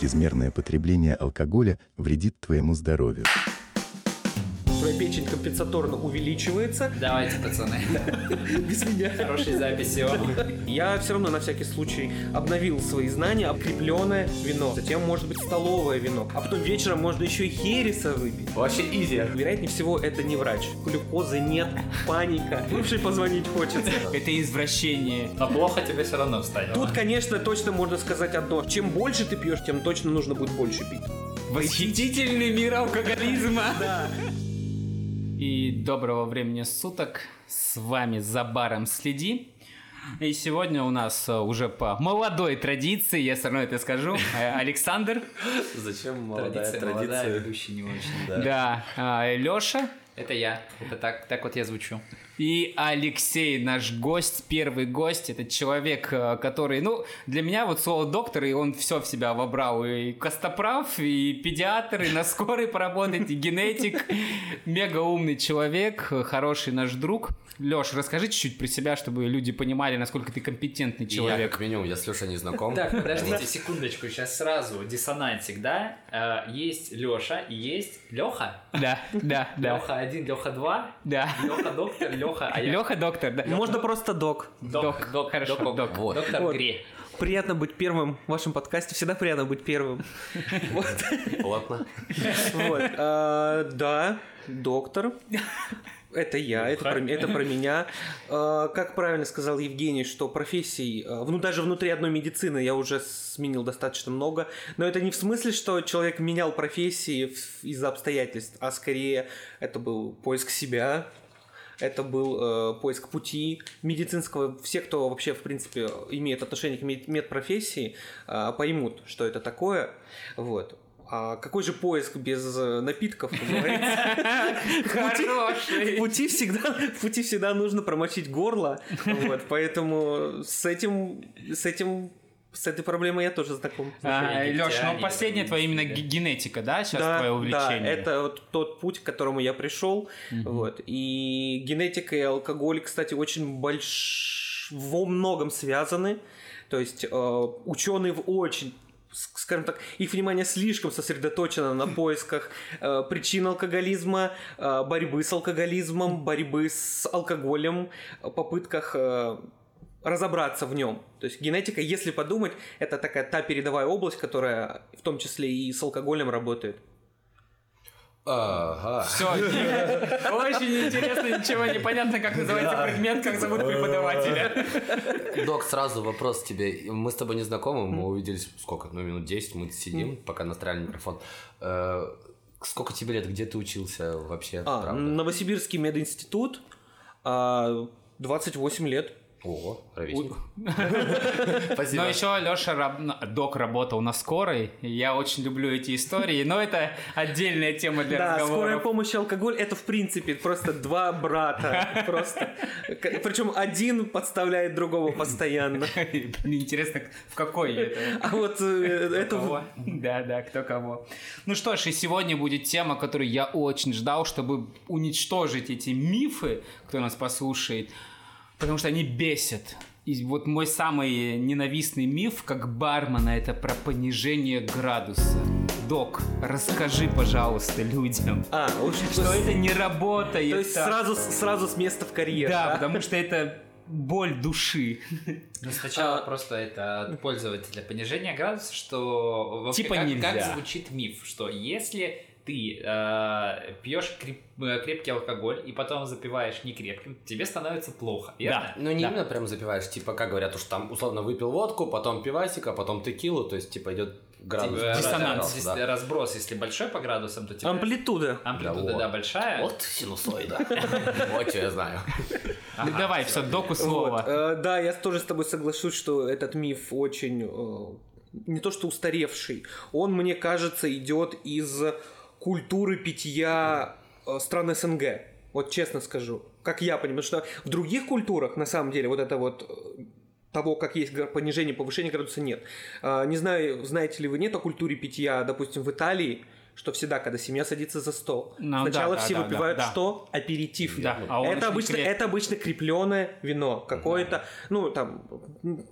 чрезмерное потребление алкоголя вредит твоему здоровью печень компенсаторно увеличивается. Давайте, пацаны. Без меня. Хорошей записи. Я все равно на всякий случай обновил свои знания, обкрепленное вино. Затем может быть столовое вино. А потом вечером можно еще и хереса выпить. Вообще изи. Вероятнее всего, это не врач. Глюкозы нет, паника. Бывший позвонить хочется. Это извращение. Но плохо тебе все равно станет. Тут, конечно, точно можно сказать одно. Чем больше ты пьешь, тем точно нужно будет больше пить. Восхитительный мир алкоголизма. Да. И доброго времени суток. С вами «За баром следи». И сегодня у нас э, уже по молодой традиции, я все равно это скажу, э, Александр. Зачем молодая Традиция, традиция? молодая, ведущий не очень. Да, а, Лёша. Это я. Это так, так вот я звучу. И Алексей, наш гость, первый гость, это человек, э, который, ну, для меня вот слово доктор, и он все в себя вобрал, и костоправ, и педиатр, и на скорой поработать, и генетик, мега умный человек, хороший наш друг. Леш, расскажи чуть-чуть про себя, чтобы люди понимали, насколько ты компетентный И Я, человек. как минимум, я с Лешей не знаком. Так, подождите секундочку, сейчас сразу диссонансик, да? Э, есть Леша и есть Леха. Да, да, да, Леха 1, Леха 2, да. Леха доктор, Леха, а я Леха доктор, да. Можно просто док. док, док, хорошо, док, док. Вот. доктор Вот. Гре. Приятно быть первым в вашем подкасте. Всегда приятно быть первым. Вот. Плотно. Вот. А, Да, доктор. Это я, это про, это про меня. А, Как правильно сказал Евгений, что профессий, а, ну даже внутри одной медицины я уже сменил достаточно много, но это не в смысле, что человек менял профессии из-за обстоятельств, а скорее это был поиск себя, это был э, поиск пути медицинского. Все, кто вообще, в принципе, имеет отношение к мед- медпрофессии, э, поймут, что это такое. Вот. А какой же поиск без э, напитков, говорится? В Хороший. пути всегда, в пути всегда нужно промочить горло, вот, поэтому с этим, с этим, с этой проблемой я тоже знаком. А, Леш, ну египтяне, последнее твое именно да. ге- генетика, да, сейчас да, твое да, увлечение? это вот тот путь, к которому я пришел, вот, и генетика и алкоголь, кстати, очень больш... во многом связаны, то есть э, ученые в очень скажем так, их внимание слишком сосредоточено на поисках э, причин алкоголизма, э, борьбы с алкоголизмом, борьбы с алкоголем, э, попытках э, разобраться в нем. То есть генетика, если подумать, это такая та передовая область, которая в том числе и с алкоголем работает. Ага. Все, очень интересно, ничего не понятно, как называется предмет, как зовут преподавателя. Док, сразу вопрос тебе. Мы с тобой не знакомы, мы увиделись сколько? Ну, минут 10 мы сидим, пока настраивали микрофон. Э, Сколько тебе лет? Где ты учился вообще? А, правда? Новосибирский мединститут, а, 28 лет. О, ровесник. Но Спасибо. еще Леша док работал на скорой. Я очень люблю эти истории, но это отдельная тема для Да, скорая разговоров. помощь и алкоголь это в принципе просто два брата. Просто. Причем один подставляет другого постоянно. Блин, Интересно, в какой это? А вот э, это? Да, да, кто кого. Ну что ж, и сегодня будет тема, которую я очень ждал, чтобы уничтожить эти мифы, кто нас послушает, потому что они бесят. И вот мой самый ненавистный миф, как бармена, это про понижение градуса. Док, расскажи, пожалуйста, людям, А, уж- что это не работает. То есть так. сразу, сразу с места в карьер. Да, потому что это боль души. Ну, сначала просто это от пользователя понижение градуса, что Типа как, нельзя. как звучит миф, что если ты э, пьешь креп- э, крепкий алкоголь и потом запиваешь некрепким, тебе становится плохо. верно? Ну, не Да. именно прям запиваешь, типа, как говорят, уж там, условно, выпил водку, потом пивасик, а потом текилу, то есть, типа, идет градус. Типа, Диссонанс, Если да. разброс, если большой по градусам, то тебе Амплитуда. амплитуда Да, да, вот. большая. Вот синусоида. Вот что я знаю. Ну, давай, все, доку Вот, слово. э, Да, я тоже с тобой соглашусь, что этот миф очень э, не то что устаревший, он, мне кажется, идет из культуры питья э, стран СНГ. Вот честно скажу, как я понимаю, что в других культурах, на самом деле, вот это вот э, того, как есть понижение, повышение градуса, нет. А, Не знаю, знаете ли вы, нет о культуре питья, допустим, в Италии, что всегда, когда семья садится за стол, Ну, сначала да, все да, да, выпивают да, да. что? Аперитив. Да, а это, обычно, крепкий. это обычно крепленное вино. Какое-то, ну, там,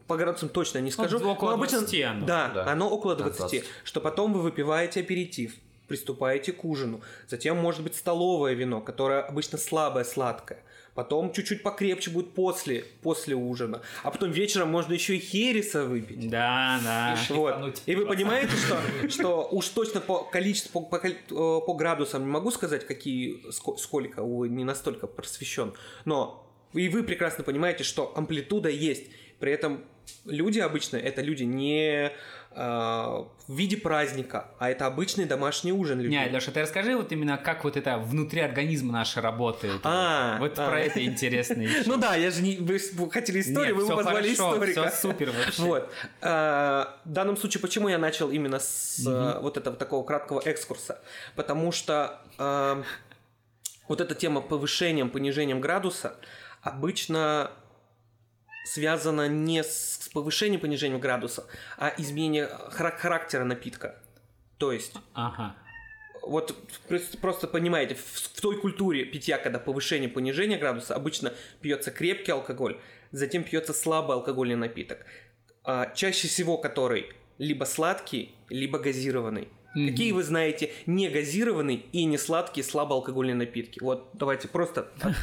по градусам точно не скажу. Ну, около но обычно, 20 оно. Да, Да. оно около Да, 20. 20. Что потом вы выпиваете аперитив, приступаете к ужину. Затем может быть столовое вино, которое обычно слабое, сладкое. Потом чуть-чуть покрепче будет после, после ужина. А потом вечером можно еще и хереса выпить. Да, да. И Вот. И вы понимаете, что, что уж точно по количеству, по, коли- э, по градусам не могу сказать, какие, ско- сколько, увы, не настолько просвещен, но и вы прекрасно понимаете, что амплитуда есть. При этом люди обычно, это люди не в виде праздника, а это обычный домашний ужин людей. Не, Леша, ты расскажи вот именно, как вот это внутри организма наше работает. А, вот а. про это интересно еще. Ну да, я же не... Вы хотели историю, вы позвали хорошо, историка. все супер вообще. Вот. А, В данном случае, почему я начал именно с э, вот этого такого краткого экскурса? Потому что а, вот эта тема повышением, понижением градуса обычно связана не с повышением, понижением градуса, а изменение хара- характера напитка. То есть Ага. вот прос- просто понимаете, в, в той культуре питья, когда повышение, понижение градуса, обычно пьется крепкий алкоголь, затем пьется слабый алкогольный напиток, а, чаще всего который либо сладкий, либо газированный. Мгм. Какие вы знаете не газированный и не сладкие слабоалкогольные напитки? Вот давайте просто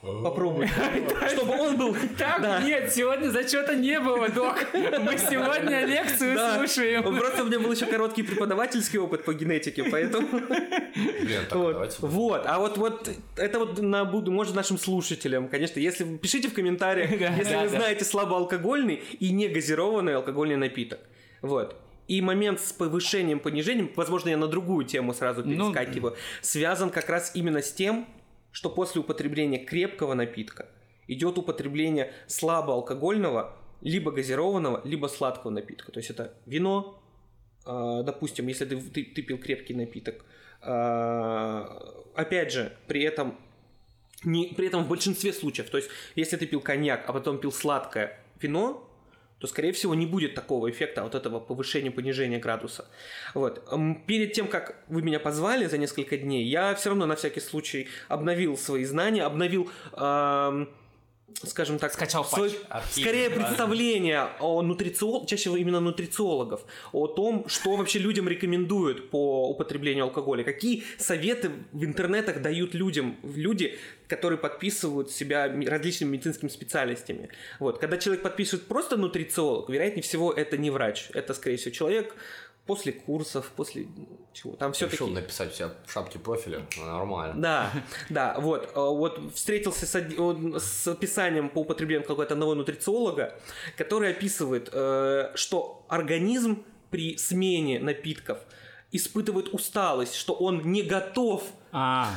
попробуем, чтобы он был. Так, нет, сегодня зачета не было, док. Мы сегодня лекцию слушаем. Просто у меня был еще короткий преподавательский опыт по генетике, поэтому... Блин, так, Вот, давайте. вот, а вот, вот это вот на буду, может, нашим слушателям, конечно, если пишите в комментариях, если вы знаете слабоалкогольный и не газированный алкогольный напиток. Вот. И момент с повышением, понижением, возможно, я на другую тему сразу Ну, перескакиваю, связан как раз именно с тем, что после употребления крепкого напитка идет употребление слабоалкогольного, либо газированного, либо сладкого напитка. То есть это вино, а, допустим, если ты, ты, ты пил крепкий напиток, а, опять же, при этом не, при этом в большинстве случаев, то есть если ты пил коньяк, а потом пил сладкое вино, то, скорее всего, не будет такого эффекта вот этого повышения-понижения градуса. Вот. Перед тем, как вы меня позвали за несколько дней, я все равно на всякий случай обновил свои знания, обновил, ам, скажем так, Скачал свой- патч. Скорее представление о нутрициологах, чаще именно нутрициологов, о том, что вообще людям рекомендуют по употреблению алкоголя, какие советы в интернетах дают людям, люди, которые подписывают себя ми- различными медицинскими специальностями. Вот. Когда человек подписывает просто нутрициолог, вероятнее всего это не врач, это, скорее всего, человек после курсов, после чего. Там все-таки... Решил написать у себя в шапке профиля, ну, нормально. Да, да, вот, э, вот встретился с, с описанием по употреблению какого-то одного нутрициолога, который описывает, э, что организм при смене напитков испытывает усталость, что он не готов А,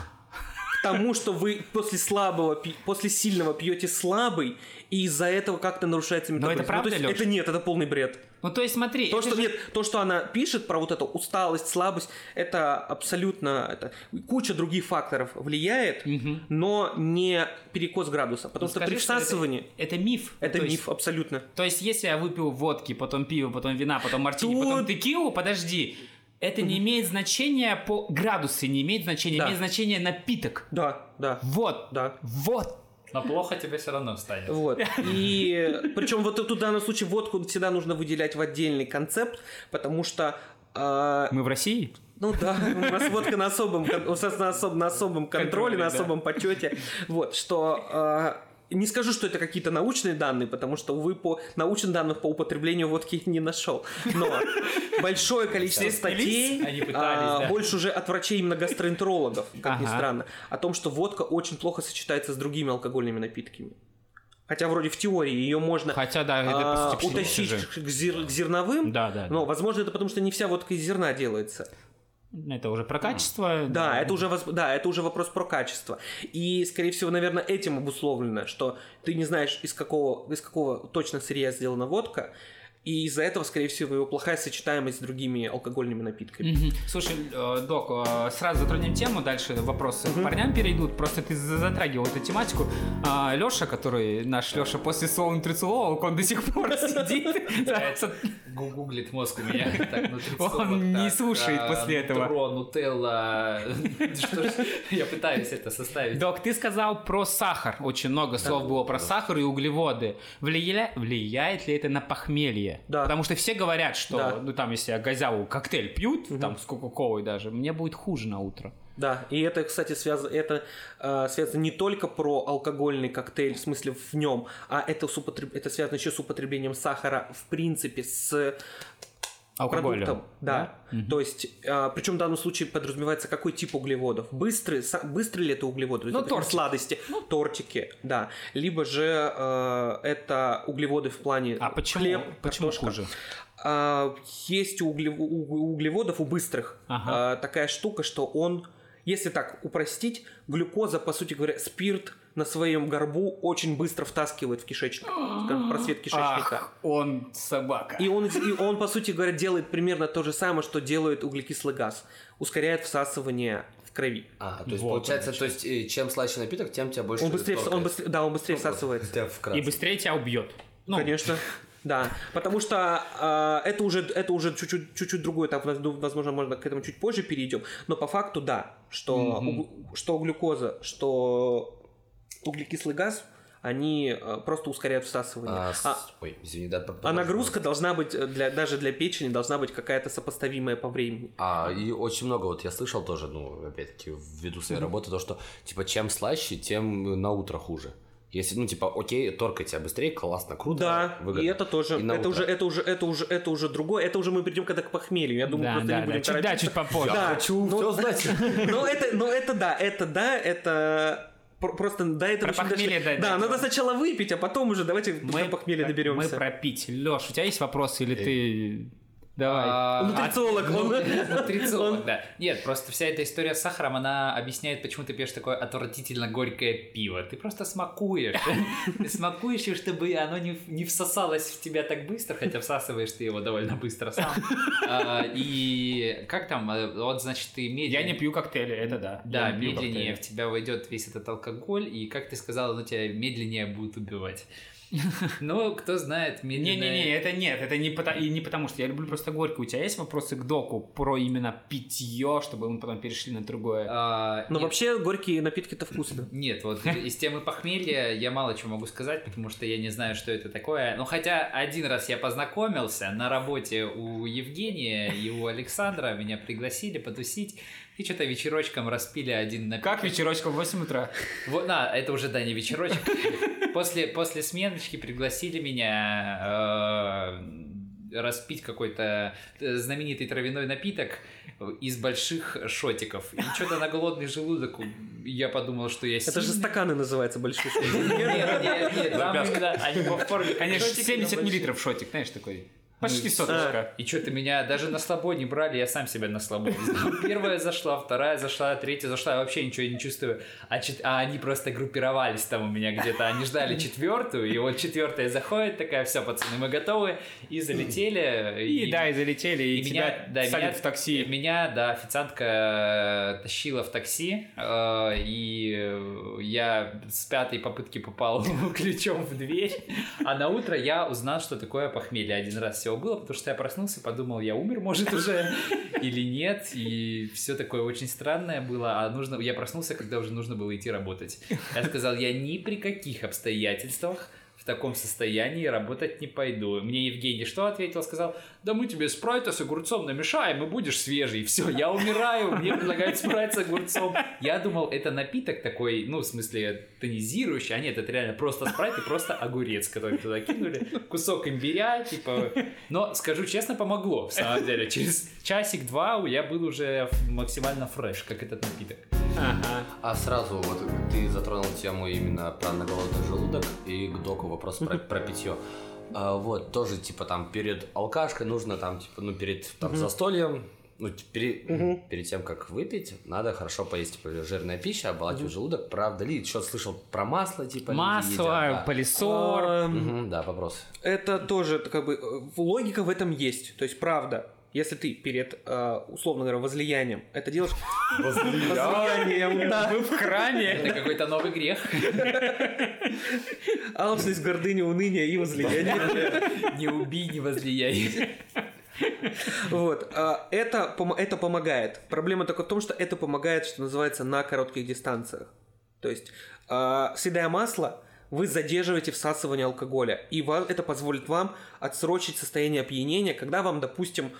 к тому, что вы после слабого, после сильного пьете слабый, и из-за этого как-то нарушается Но метаболизм. это правда, то есть это нет, это полный бред. Ну то есть смотри, То, что же- нет, то, что она пишет про вот эту усталость, слабость, это абсолютно это, куча других факторов влияет, Мгм. но не перекос градуса. Потому Ну, что скажи, при что это- Это миф. это, То есть- миф абсолютно. То есть, если я выпил водки, потом пиво, потом вина, потом мартини, Тут- потом текилу, подожди, это не имеет значения по градусы, не имеет значения, Да. имеет значение напиток. Да, да, Вот, да. вот. Но плохо тебе все равно станет. Вот. И причем вот тут в данном случае водку всегда нужно выделять в отдельный концепт, потому что а, Мы в России? Ну да, у нас водка на особом, у нас на, особ- на особом контроле, Контроле, на да. особом почете. Вот, что э, не скажу, что это какие-то научные данные, потому что, увы, по научным данным по употреблению водки не нашел. Но большое количество статей, а, больше уже от врачей именно гастроэнтерологов, как ни странно, о том, что водка очень плохо сочетается с другими алкогольными напитками. Хотя вроде в теории ее можно Хотя, да, это а, утащить к, зер- к зерновым, Да, да, но, возможно, это потому, что не вся водка из зерна делается. Это уже про качество. Да, это уже, да, это уже вопрос про качество. И, скорее всего, наверное, этим обусловлено, что ты не знаешь, из какого, из какого точно сырья сделана водка, И из-за этого, скорее всего, его плохая сочетаемость с другими алкогольными напитками. Мгм. Слушай, э, док, э, сразу затронем тему, дальше вопросы к парням перейдут. Просто ты за- затрагивал эту тематику. Леша, который наш Леша после слова нутрициолог, он до сих пор сидит. Гу- Гуглит мозг у меня. Так, нутрициолог, Он не слушает а, после этого. Нутро, нутелла. Что ж, Я пытаюсь это составить. Док, ты сказал про сахар. Очень много слов было про сахар и углеводы. Влия- Влияет ли это на похмелье? Да. Потому что все говорят, что, Да. ну там, если я газяву коктейль пьют, там с кока-колой даже, мне будет хуже на утро. Да, и это, кстати, связано, это э, связано не только про алкогольный коктейль, в смысле в нем, а это, с употреб- это связано еще с употреблением сахара, в принципе, с Алкоголем. продуктом. Да. То есть, причем в данном случае подразумевается какой тип углеводов. Быстрые, са- быстрые ли это углеводы? Ну, тортики. сладости, тортики, да. Либо же э, это углеводы в плане А почему, хлеб, почему картошка. хуже? А, есть у, углев- у углеводов, у быстрых, Ага. а, такая штука, что он, если так упростить, глюкоза, по сути говоря, спирт на своем горбу очень быстро втаскивает в кишечник, скажем, в просвет кишечника. Ах, он собака. И он, и он, по сути говоря, делает примерно то же самое, что делает углекислый газ. Ускоряет всасывание в крови. А, то есть Вот получается, то есть э, чем слаще напиток, тем тебя больше Он быстрее, он быстрее, да, он быстрее Ну, всасывается. И быстрее тебя убьет. Ну, Конечно. Да, потому что а, это уже это уже чуть-чуть чуть-чуть другой этап, ну, возможно, можно к этому чуть позже перейдем, но по факту да, что уг- что глюкоза, что углекислый газ, они а, просто ускоряют всасывание. А, А, Ой, извини, да. а нагрузка должна быть э, для даже для печени должна быть какая-то сопоставимая по времени. А, и очень много, вот я слышал тоже, ну, опять-таки, ввиду своей работы, то, что, типа, чем слаще, тем на утро хуже. Если, ну, типа, окей, торкать тебя быстрее, классно, круто, Да, выгодно. и это тоже, И это утро. уже, это уже, это уже, это уже другое, это уже мы придем когда к похмелью. Я думаю, да, просто да, не да. будем Чуть, да, торопиться. чуть попозже. Да, Хочу ну, все знать. Ну это, ну это да, это да, это просто до этого Про похмелье дошли. да, надо сначала выпить, а потом уже давайте мы, похмелья Мы доберемся. пропить. Леш, у тебя есть вопросы или ты... Давай. А, Нутрициолог, ну, он- Нутрициолог, он- да. Нет, просто вся эта история с сахаром, она объясняет, почему ты пьешь такое отвратительно горькое пиво. Ты просто смакуешь. Ты смакуешь, и чтобы оно не, не всосалось в тебя так быстро, хотя всасываешь ты его довольно быстро сам. А, И как там, э, вот, значит, ты медленно... Я не пью коктейли, это да. Да, медленнее в тебя войдет весь этот алкоголь, и, как ты сказал, оно тебя медленнее будет убивать. Ну, кто знает, медленное... Не-не-не, это нет, это не, потому, и не потому, что я люблю просто горькую. У тебя есть вопросы к доку про именно питье, чтобы мы потом перешли на другое? А, Но нет. вообще горькие напитки-то вкусно. Нет, вот из темы похмелья я мало чего могу сказать, потому что я не знаю, что это такое. Ну, хотя один раз я познакомился на работе у Евгения и у Александра, меня пригласили потусить, и что-то вечерочком распили один напиток. Как вечерочком в 8 утра? Вот, на, это уже, да, не вечерочек. После, после сменочки пригласили меня э, распить какой-то э, знаменитый травяной напиток из больших шотиков. И что-то на голодный желудок я подумал, что я Это же сильный. стаканы называются большие. Нет, нет, нет, именно они по форме Конечно, шотики, но 70 большие. миллилитров шотик, знаешь, такой. Почти Ну, соточка. И что-то меня даже на слабо не брали, я сам себя на слабо взял. Первая зашла, вторая зашла, третья зашла, я вообще ничего не чувствую. А, чет- а они просто группировались там у меня где-то. Они ждали четвертую, и вот четвертая заходит, такая, все, пацаны, мы готовы. И залетели. И, да, и залетели, и, и тебя меня, да, меня, в такси. Меня, да, официантка э, тащила в такси, э, и я с пятой попытки попал ключом в дверь. А на утро я узнал, что такое похмелье. Один раз всего было, потому что я проснулся, подумал, я умер, может, уже или нет. И все такое очень странное было. А нужно, я проснулся, когда уже нужно было идти работать. Я сказал, я ни при каких обстоятельствах в таком состоянии работать не пойду. Мне Евгений что ответил? Сказал, да мы тебе спрайта с огурцом намешаем, и будешь свежий. Все, я умираю, мне предлагают спрайт с огурцом. Я думал, это напиток такой, ну, в смысле, тонизирующий, а нет, это реально просто спрайт и просто огурец, который туда кинули. Кусок имбиря, типа... Но, скажу честно, помогло, в самом деле. Через часик-два я был уже максимально фреш, как этот напиток. Ага. А сразу вот ты затронул тему именно про на голодный желудок и к доку вопрос про, про питье. А, вот, тоже, типа, там, перед алкашкой нужно, там, типа, ну, перед там, застольем ну, пере- перед тем, как выпить, надо хорошо поесть типа, жирная пища, оболачивать желудок. Правда ли? Еще слышал про масло, типа, Масло, едят, да. полисор. А, Мгм, да, вопрос. Это тоже как бы э, логика в этом есть. То есть правда. Если ты перед, э, условно говоря, возлиянием это делаешь... Возлиянием, да. Вы в кране. Это какой-то новый грех. Алчность, гордыня, уныние и возлияние. Не убей, не возлияй. Вот. а, Это, это помогает. Проблема только в том, что это помогает, что называется, на коротких дистанциях. То есть, а, съедая масло, вы задерживаете всасывание алкоголя, и это позволит вам отсрочить состояние опьянения, когда вам, допустим,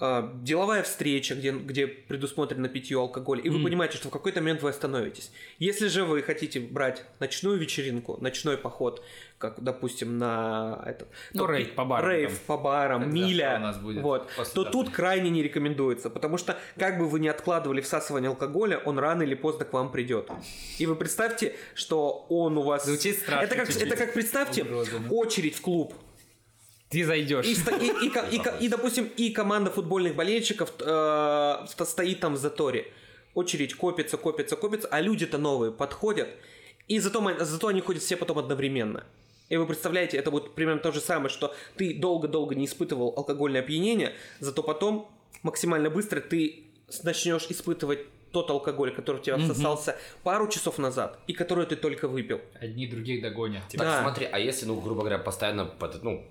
деловая встреча, где, где предусмотрено питье алкоголя, и вы понимаете, что в какой-то момент вы остановитесь. Если же вы хотите брать ночную вечеринку, ночной поход, как, допустим, на этот... Ну, то- рейв по барам Рейв там. по барам, Это миля. у нас будет вот. То даты. тут крайне не рекомендуется, потому что как бы вы ни откладывали всасывание алкоголя, он рано или поздно к вам придет. И вы представьте, что он у вас... Звучит страшно Это как, это как представьте, очередь в клуб. Ты зайдешь. И, и- и и и, допустим, и команда футбольных болельщиков э, сто- стоит там в заторе. Очередь копится, копится, копится, а люди-то новые подходят. И зато, зато они ходят все потом одновременно. И вы представляете, это будет примерно то же самое, что ты долго-долго не испытывал алкогольное опьянение, зато потом максимально быстро ты начнешь испытывать тот алкоголь, который у тебя всосался пару часов назад, и который ты только выпил. Одни других догонят. Так, Да. смотри, а если, ну, грубо говоря, постоянно, под- ну,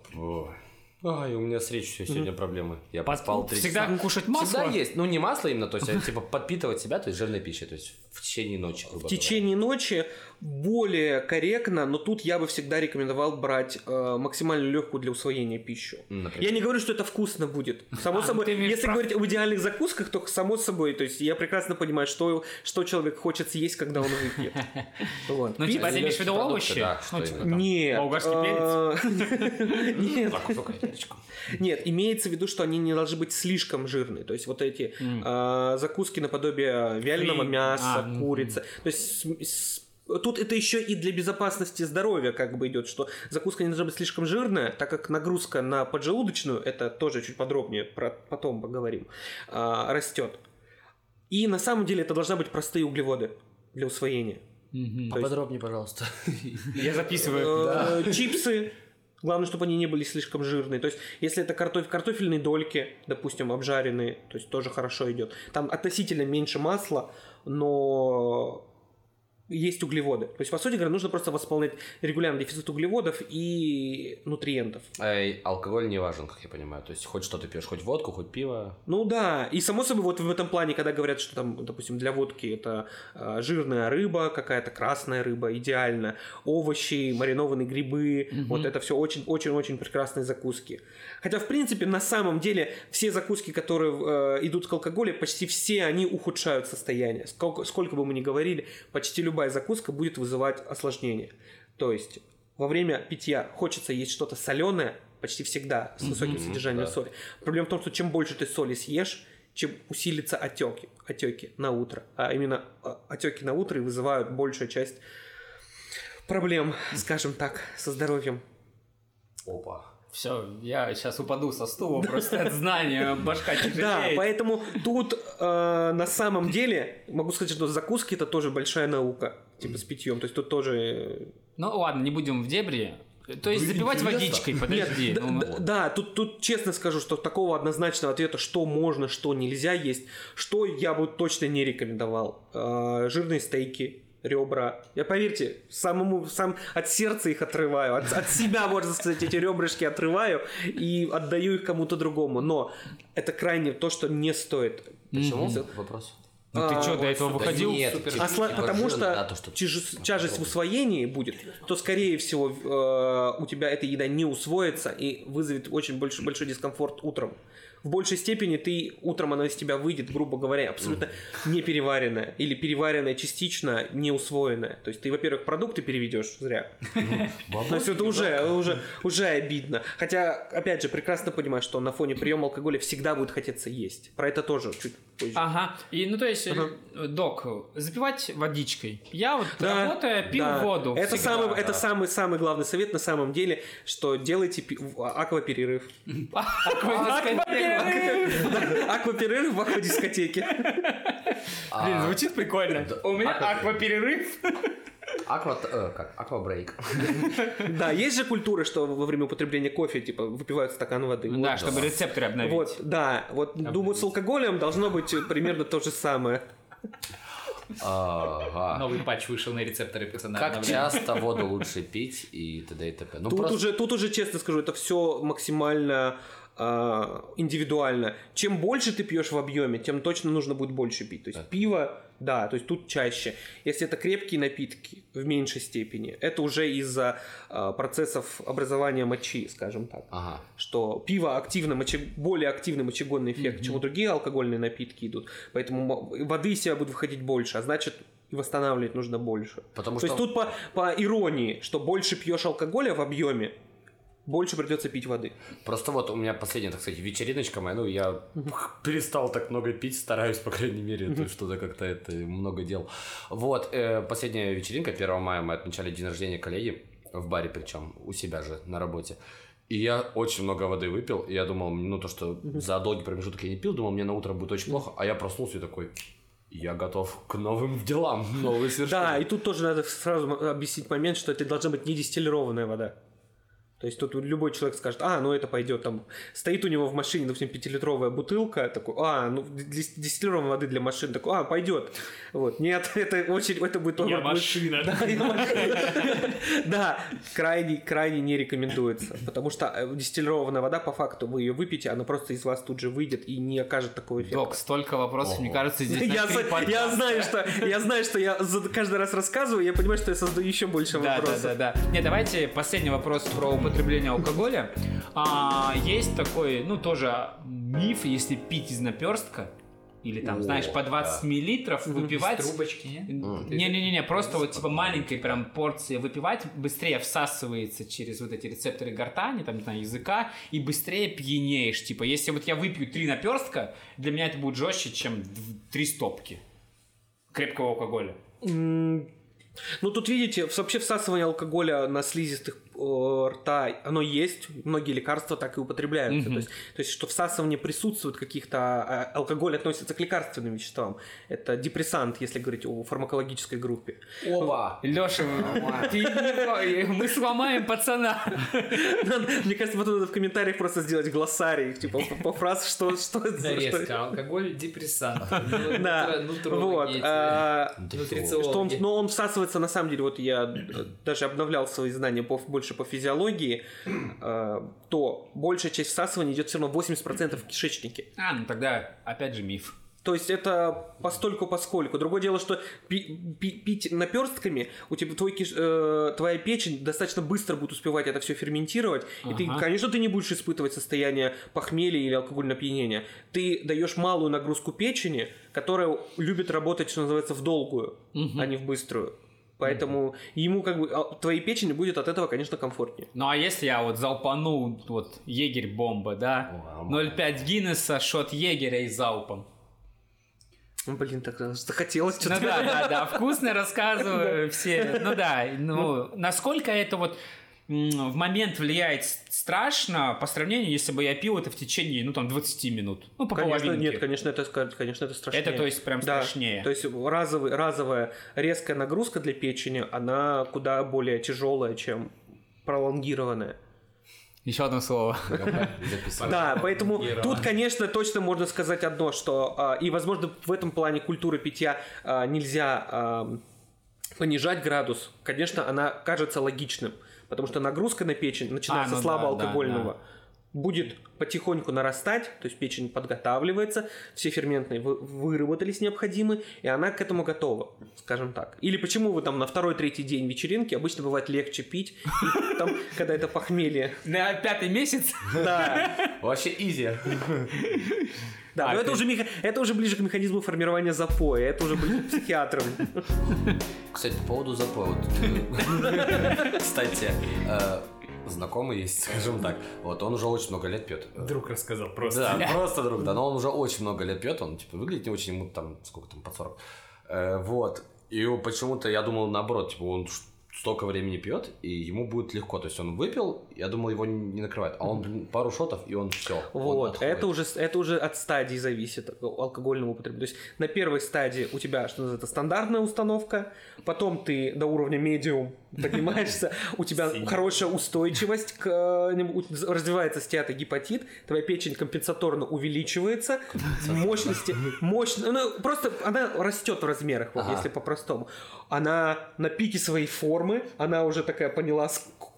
ай, у меня с речью сегодня проблемы. Я Пос- поспал три Всегда часа. кушать масло. Всегда есть. Ну, не масло именно, то есть, а, типа, подпитывать себя, то есть, жирной пищей, то есть, в течение ночи, В течение ночи более корректно, но тут я бы всегда рекомендовал брать э, максимально легкую для усвоения пищу. Например. Я не говорю, что это вкусно будет. Само А, ну собой, если прав. говорить об идеальных закусках, то само собой, то есть я прекрасно понимаю, что, что человек хочет съесть, когда он выпьет. Вот. Ну, типа, ты имеешь в виду овощи? Ну, типа, Нет. болгарский э, Нет. Кусок, редисочку. Нет, имеется в виду, что они не должны быть слишком жирные. То есть вот эти а, закуски наподобие вяленого мяса, А, курицы. То есть Тут это еще и для безопасности здоровья как бы идет, что закуска не должна быть слишком жирная, так как нагрузка на поджелудочную, это тоже чуть подробнее, про, потом поговорим, а, растет. И на самом деле это должны быть простые углеводы для усвоения. Мгм. То есть- Поподробнее, пожалуйста. Я записываю. Э, Чипсы. Главное, чтобы они не были слишком жирные. То есть, если это картофель, картофельные дольки, допустим, обжаренные, то есть тоже хорошо идет. Там относительно меньше масла, но есть углеводы. То есть, по сути говоря, нужно просто восполнять регулярный дефицит углеводов и нутриентов. Эй, алкоголь не важен, как я понимаю. То есть, хоть что ты пьешь, хоть водку, хоть пиво. Ну да, и само собой вот в этом плане, когда говорят, что там, допустим, для водки это э, жирная рыба, какая-то красная рыба, идеально, овощи, маринованные грибы, вот это все очень-очень-очень прекрасные закуски. Хотя, в принципе, на самом деле все закуски, которые э, идут к алкоголю, почти все они ухудшают состояние. Сколько, сколько бы мы ни говорили, почти любая закуска будет вызывать осложнение. То есть во время питья хочется есть что-то соленое, почти всегда с высоким содержанием да. соли. Проблема в том, что чем больше ты соли съешь, чем усилится отеки, отеки на утро. А именно отеки на утро и вызывают большую часть проблем, скажем так, со здоровьем. Опа. Все, я сейчас упаду со стула просто от знания, башка Да, тяжелеет. поэтому тут э, на самом деле могу сказать, что закуски это тоже большая наука, типа с питьем. То есть тут тоже э, Ну ладно, не будем в дебри. То есть запивать интересно. водичкой, подожди. Нет, ну, д- д- да, тут, тут честно скажу, что такого однозначного ответа, что можно, что нельзя есть, что я бы точно не рекомендовал. Э, жирные стейки, ребра. Я поверьте, самому сам от сердца их отрываю, от, от себя, можно сказать, эти ребрышки отрываю и отдаю их кому-то другому. Но это крайне то, что не стоит. Почему? Вопрос. Ну ты А, что, до этого Да выходил? нет, супер- типа, А сла- типа потому что да, то, что- тяжесть, тяжесть в усвоении будет, то, скорее всего, э, у тебя эта еда не усвоится и вызовет очень большой, большой дискомфорт утром. В большей степени ты утром она из тебя выйдет, грубо говоря, абсолютно не переваренная или переваренная частично, не усвоенная. То есть ты, во-первых, продукты переведешь зря. То есть это уже, уже, уже обидно. Хотя, опять же, прекрасно понимаю, что на фоне приема алкоголя всегда будет хотеться есть. Про это тоже чуть позже. Ага. И, ну, то есть, есть, э, док, запивать водичкой. Я вот Да, работая пил да. воду. Это всегда. самый, это самый самый главный совет на самом деле, что делайте пи- акваперерыв. Акваперерыв в аквадискотеке. Блин, звучит прикольно. У меня аква- акваперерыв. Аква... э, как? Аквабрейк. Да, есть же культура, что во время употребления кофе, типа, выпивают стакан воды. Да, чтобы рецепторы обновить. Вот, да, вот думаю, с алкоголем должно быть примерно то же самое. Ага. Новый патч вышел на рецепторы пацана. Как часто воду лучше пить и т.д. и т.п. Ну, тут, просто- уже, тут уже, честно скажу, это все максимально индивидуально. Чем больше ты пьешь в объеме, тем точно нужно будет больше пить. То есть пиво, да, то есть тут чаще. Если это крепкие напитки, в меньшей степени, это уже из-за а, процессов образования мочи, скажем так. Ага. Что пиво активно, моче- более активный мочегонный эффект, чем у другие алкогольные напитки идут. Поэтому воды из себя будет выходить больше, а значит и восстанавливать нужно больше. Потому То что... есть тут по, по иронии, что больше пьешь алкоголя в объеме, больше придется пить воды. Просто вот у меня последняя, так сказать, вечериночка моя, ну, я перестал так много пить, стараюсь, по крайней мере, что-то как-то это много дел. Вот, э, последняя вечеринка, 1 мая мы отмечали день рождения коллеги, в баре причем, у себя же, на работе. И я очень много воды выпил, и я думал, ну, то, что за долгий промежуток я не пил, думал, мне на утро будет очень плохо, а я проснулся и такой, я готов к новым делам, новые свершения. Да, и тут тоже надо сразу объяснить момент, что это должна быть не дистиллированная вода. То есть тут любой человек скажет, а, ну это пойдет там, стоит у него в машине, допустим, пятилитровая бутылка, такой, а, ну дис- дистиллированной воды для машин, такой, а, пойдет. Вот, нет, это очень, это будет... Я машина. Да, я машина. Да, крайне, крайне не рекомендуется, потому что э, дистиллированная вода, по факту, вы ее выпьете, она просто из вас тут же выйдет и не окажет такого эффекта. Док, столько вопросов, мне кажется, здесь Я, знаю, что я знаю, что я за- каждый раз рассказываю, я понимаю, что я создаю еще больше Да, да, вопросов. да, да. Не, давайте последний вопрос про употребление алкоголя. А, есть такой, ну, тоже миф, если пить из наперстка, или там, О, знаешь, по 20 миллилитров выпивать. Из трубочки, не? Не-не-не, просто вот типа маленькой прям порции выпивать быстрее всасывается через вот эти рецепторы гортани, там, не знаю, языка, и быстрее пьянеешь. Типа, если вот я выпью три наперстка, для меня это будет жестче, чем три стопки крепкого алкоголя. Ну, тут видите, вообще всасывание алкоголя на слизистых рта, оно есть, многие лекарства так и употребляются. Мгм. То, есть, то есть, что всасывание присутствует каких-то... а, Алкоголь относится к лекарственным веществам. Это депрессант, если говорить о фармакологической группе. Опа! Леша, мы сломаем пацана. Мне кажется, вот надо в комментариях просто сделать глоссарий, типа по, фраз, что... Нарезка. Алкоголь, депрессант. Ну, Да, нутро- нутрологи вот. а, он, но он всасывается, на самом деле, вот я даже обновлял свои знания по, больше по физиологии, э, то большая часть всасывания идет все равно 80% в кишечнике. А, ну тогда опять же миф. То есть это постольку поскольку. Другое дело, что пи- пи- пить наперстками, у тебя твой киш- э, твоя печень достаточно быстро будет успевать это все ферментировать. И ты, Ага. конечно, ты не будешь испытывать состояние похмелья или алкогольного опьянения. Ты даешь малую нагрузку печени, которая любит работать, что называется, в долгую, а не в быструю. Поэтому ему как бы а, твоей печени будет от этого, конечно, комфортнее. Ну а если я вот залпану, вот егерь-бомба, да? О, 0,5 Гиннесса, шот егеря и залпом. Ну, Блин, так захотелось Ну что-то. да, да, да, вкусно рассказываю все. Ну да, ну насколько это вот в момент влияет страшно по сравнению, если бы я пил это в течение, ну там, 20 минут. Ну, по Конечно, половинке. нет, конечно, это, конечно, это страшнее. Это, то есть, прям Да. страшнее. То есть разовый, разовая резкая нагрузка для печени, она куда более тяжелая, чем пролонгированная. Еще одно слово. Да, поэтому тут, конечно, точно можно сказать одно, что а, и, возможно, в этом плане культуры питья а, нельзя понижать градус. Конечно, она кажется логичным, потому что нагрузка на печень, начиная А, со ну да, слабоалкогольного, да, будет потихоньку нарастать, то есть печень подготавливается, все ферментные вы- выработались необходимые, и она к этому готова, скажем так. Или почему вы там на второй-третий день вечеринки обычно бывает легче пить, и там, когда это похмелье. На пятый месяц? Да, Вообще изи. Да, А, но это ты- уже, меха- это уже ближе к механизму формирования запоя, это уже ближе к психиатрам. Кстати, по поводу запоя. э, Кстати, э, знакомый есть, скажем так. Вот, он уже очень много лет пьет. Друг рассказал просто. Да, просто друг, да, но он уже очень много лет пьет, он типа выглядит не очень, ему там, сколько там, под 40. Э, вот. И почему-то я думал наоборот, типа он столько времени пьет, и ему будет легко. То есть он выпил, я думал, его не накрывает. А он, блин, пару шотов, и он все. Вот, это уже, это уже от стадии зависит алкогольного употребления. То есть на первой стадии у тебя, что называется, стандартная установка, потом ты до уровня медиум поднимаешься, у тебя хорошая устойчивость, к, э, развивается стеатогепатит, твоя печень компенсаторно увеличивается, мощности, мощно, ну, просто она растет в размерах, вот, Ага. если по-простому. Она на пике своей формы, она уже такая поняла,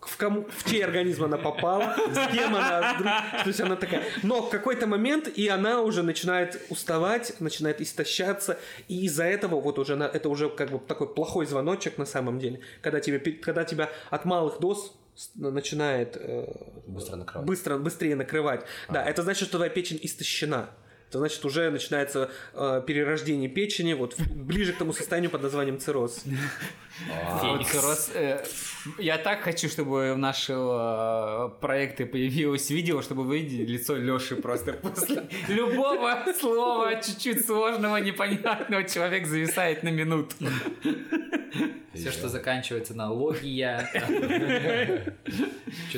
в, кому, в чей организм она попала, с кем она, то есть она такая. Но в какой-то момент и она уже начинает уставать, начинает истощаться, и из-за этого вот уже на- это уже как бы такой плохой звоночек на самом деле, когда тебе, когда тебя от малых доз начинает э, Быстро накрывать. быстро, быстрее накрывать. Да, это значит, что твоя печень истощена. Это значит, уже начинается э, перерождение печени, вот ближе к тому состоянию под названием цирроз. Вот, Рос, э, я так хочу, чтобы в наши э, проекты появилось видео, чтобы вы видели лицо Лёши просто после любого слова чуть-чуть сложного, непонятного человек зависает на минуту. Все, что заканчивается на логия.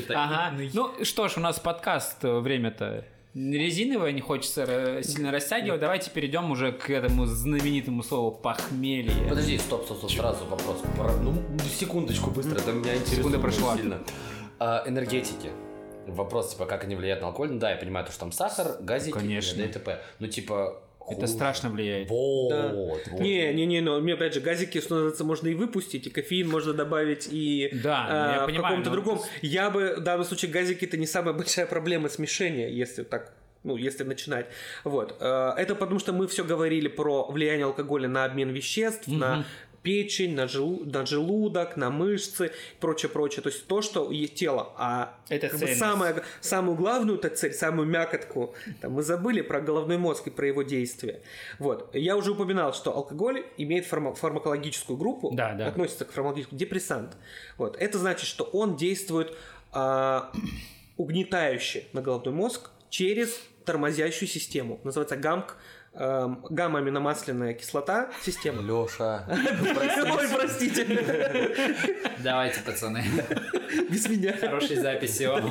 Ага. Ну что ж, у нас подкаст, э, время-то резиновое, не хочется сильно растягивать. Давайте перейдем уже к этому знаменитому слову похмелье. Подожди, стоп, стоп, стоп, сразу вопрос. Про- Ну, секундочку быстро, это меня интересует Секунда прошла. сильно. А, энергетики. Вопрос, типа, как они влияют на алкоголь. Ну да, я понимаю, то, что там сахар, газики, Конечно. и т.п. Ну, типа... Это страшно влияет. Вот, Да. вот. Не, не, не, но мне опять же газики, что называется, можно и выпустить, и кофеин можно добавить, и Да, э, я в понимаю, каком-то но- другом. Я бы в данном случае газики это не самая большая проблема смешения, если так. Ну, если начинать. Вот. Э, Это потому, что мы все говорили про влияние алкоголя на обмен веществ, на печень, на, желу- на желудок, на мышцы, прочее, прочее. То есть то, что есть тело. А Это как бы самое, самую главную -то цель, самую мякотку, там, мы забыли про головной мозг и про его действия. Вот. Я уже упоминал, что алкоголь имеет фарма- фармакологическую группу, Да, да. относится к фармакологическому депрессант. Вот. Это значит, что он действует а, угнетающе на головной мозг через тормозящую систему. Называется ГАМК, гамма-аминомасляная кислота система. Леша. Ой, простите, Давайте, пацаны. без меня. Хорошей записи. о.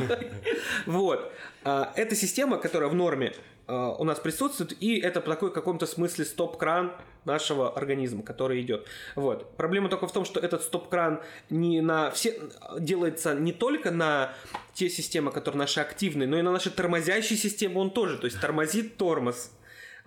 Вот. А, Это система, которая в норме а, у нас присутствует, и это такой в каком-то смысле стоп-кран нашего организма, который идет. Вот. Проблема только в том, что этот стоп-кран не на все делается не только на те системы, которые наши активные, но и на наши тормозящие системы он тоже, то есть тормозит тормоз.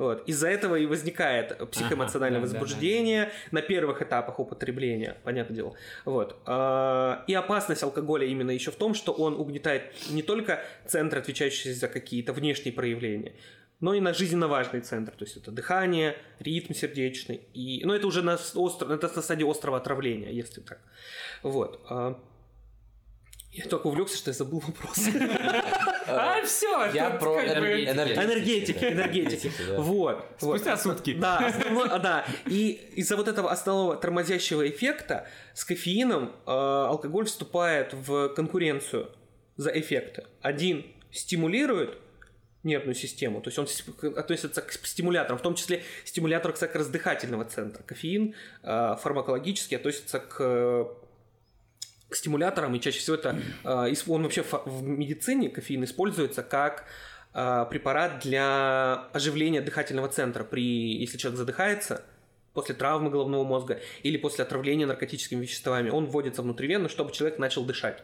Вот. Из-за этого и возникает психоэмоциональное Ага, да, да, возбуждение на первых этапах употребления, понятное дело. Вот. А, И опасность алкоголя именно еще в том, что он угнетает не только центры, отвечающие за какие-то внешние проявления, но и на жизненно важные центры. То есть это дыхание, ритм сердечный. И... Но это уже на, остро... это на стадии острого отравления, если так. Вот. А, Я только увлекся, что я забыл вопрос. А, все, Я про энергетики. Энергетики. Вот. Спустя сутки. Да, а, да. И из-за вот этого основного тормозящего эффекта с кофеином э, алкоголь вступает в конкуренцию за эффекты. Один стимулирует нервную систему, то есть он относится к стимуляторам, в том числе стимулятор, кстати, как раз дыхательного центра. Кофеин фармакологически относится к к стимуляторам, и чаще всего это исп- он вообще в медицине кофеин используется как э, препарат для оживления дыхательного центра при если человек задыхается после травмы головного мозга или после отравления наркотическими веществами, он вводится внутривенно, чтобы человек начал дышать.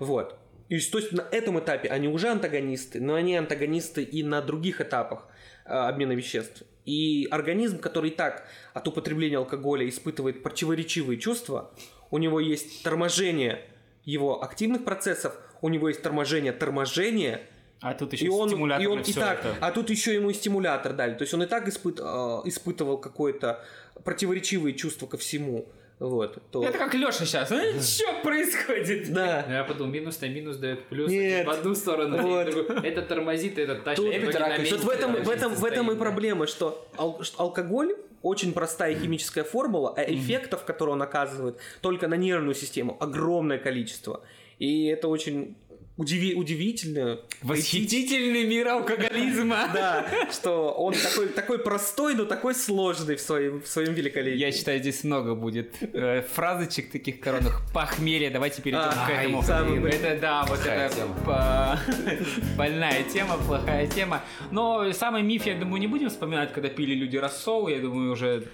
Вот. И то есть на этом этапе они уже антагонисты, но они антагонисты и на других этапах э, обмена веществ. И организм, который и так от употребления алкоголя испытывает противоречивые чувства, у него есть торможение его активных процессов, у него есть торможение торможения, А тут еще и он, стимулятор и он и так, это. а тут еще ему и стимулятор дали. То есть он и так испыт- э, испытывал какое-то противоречивые чувства ко всему. Вот. То... Это как Леша сейчас. Что происходит? Да. Ну, Я подумал, минус на минус дает плюс Нет. в одну сторону, Вот. в другую. Это тормозит, это тащит. Тут- в этом, в этом, в этом и проблема, что, ал- что алкоголь очень простая химическая формула, а эффектов, которые он оказывает только на нервную систему, огромное количество. И это очень удиви- удивительно. Восхитительный мир алкоголизма. Да, что он такой, такой простой, но такой сложный в своем, в своем великолепии. Я считаю, здесь много будет э, фразочек таких коронных. Похмелье, давайте перейдем А, к этому. самый. Это, да, вот Плохая это тема. по- больная тема, плохая тема. Но самый миф, я думаю, не будем вспоминать, когда пили люди рассол. Я думаю, уже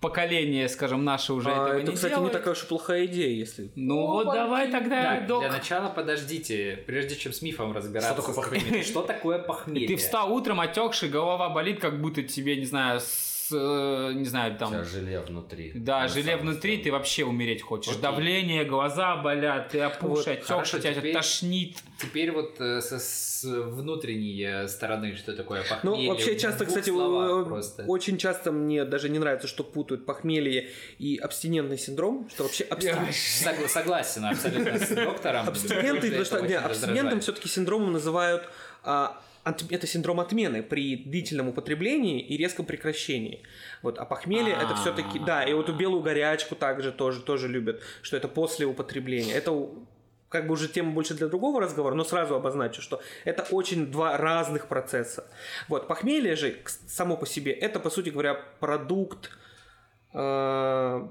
поколение, скажем, наше уже А, этого это, не кстати, делает. не такая уж и плохая идея, если... Ну вот давай тогда, Так, док. для начала подождите, прежде чем с мифом разбираться. Что такое какими-то- Что такое похмелье? Ты встал утром, отекший, голова болит, как будто тебе, не знаю, с, э, не знаю, У тебя там... желе внутри. Да, Ну, желе внутри, ты основное. вообще умереть хочешь. Окей. Давление, глаза болят, ты опухший, Вот, хорошо, отекший, тебя теперь- тошнит. Теперь вот э, со- с внутренней э, стороны, что такое Ну, похмелье. вообще в часто, кстати, просто. очень часто мне даже не нравится, что путают похмелье и абстинентный синдром, что вообще абстинент... Сог- Согласен абсолютно с доктором. Абстиненты, потому что Это абстинентом все-таки синдромом называют а, от- это синдром отмены при длительном употреблении и резком прекращении. Вот, а похмелье это А. все-таки, да, и вот у белую горячку также тоже, тоже любят, что это после употребления. Это как бы уже тема больше для другого разговора, но сразу обозначу, что это очень два разных процесса. Вот, похмелье же само по себе, это, по сути говоря, продукт э,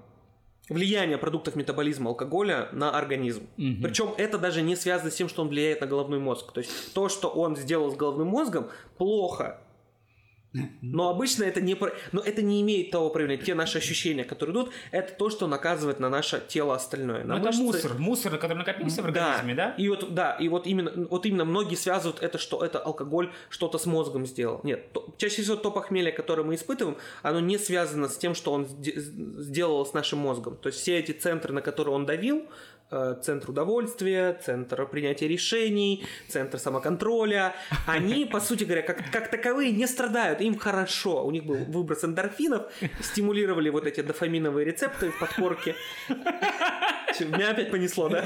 влияние продуктов метаболизма алкоголя на организм. Мгм. Причем это даже не связано с тем, что он влияет на головной мозг. То есть то, что он сделал с головным мозгом, плохо. Но обычно это не, но это не имеет того проявления. Те наши ощущения, которые идут, это то, что наказывает на наше тело остальное. На Ну, это мышцы. мусор, мусор, который накопился в организме, да? И вот, да, и вот именно, вот именно многие связывают это, что это алкоголь что-то с мозгом сделал. Нет, то- чаще всего то похмелье, которое мы испытываем, оно не связано с тем, что он сде- сделал с нашим мозгом. То есть все эти центры, на которые он давил, центр удовольствия, центр принятия решений, центр самоконтроля, они, по сути говоря, как, как таковые не страдают, им хорошо. У них был выброс эндорфинов, стимулировали вот эти дофаминовые рецепторы в подкорке. Меня опять понесло, да?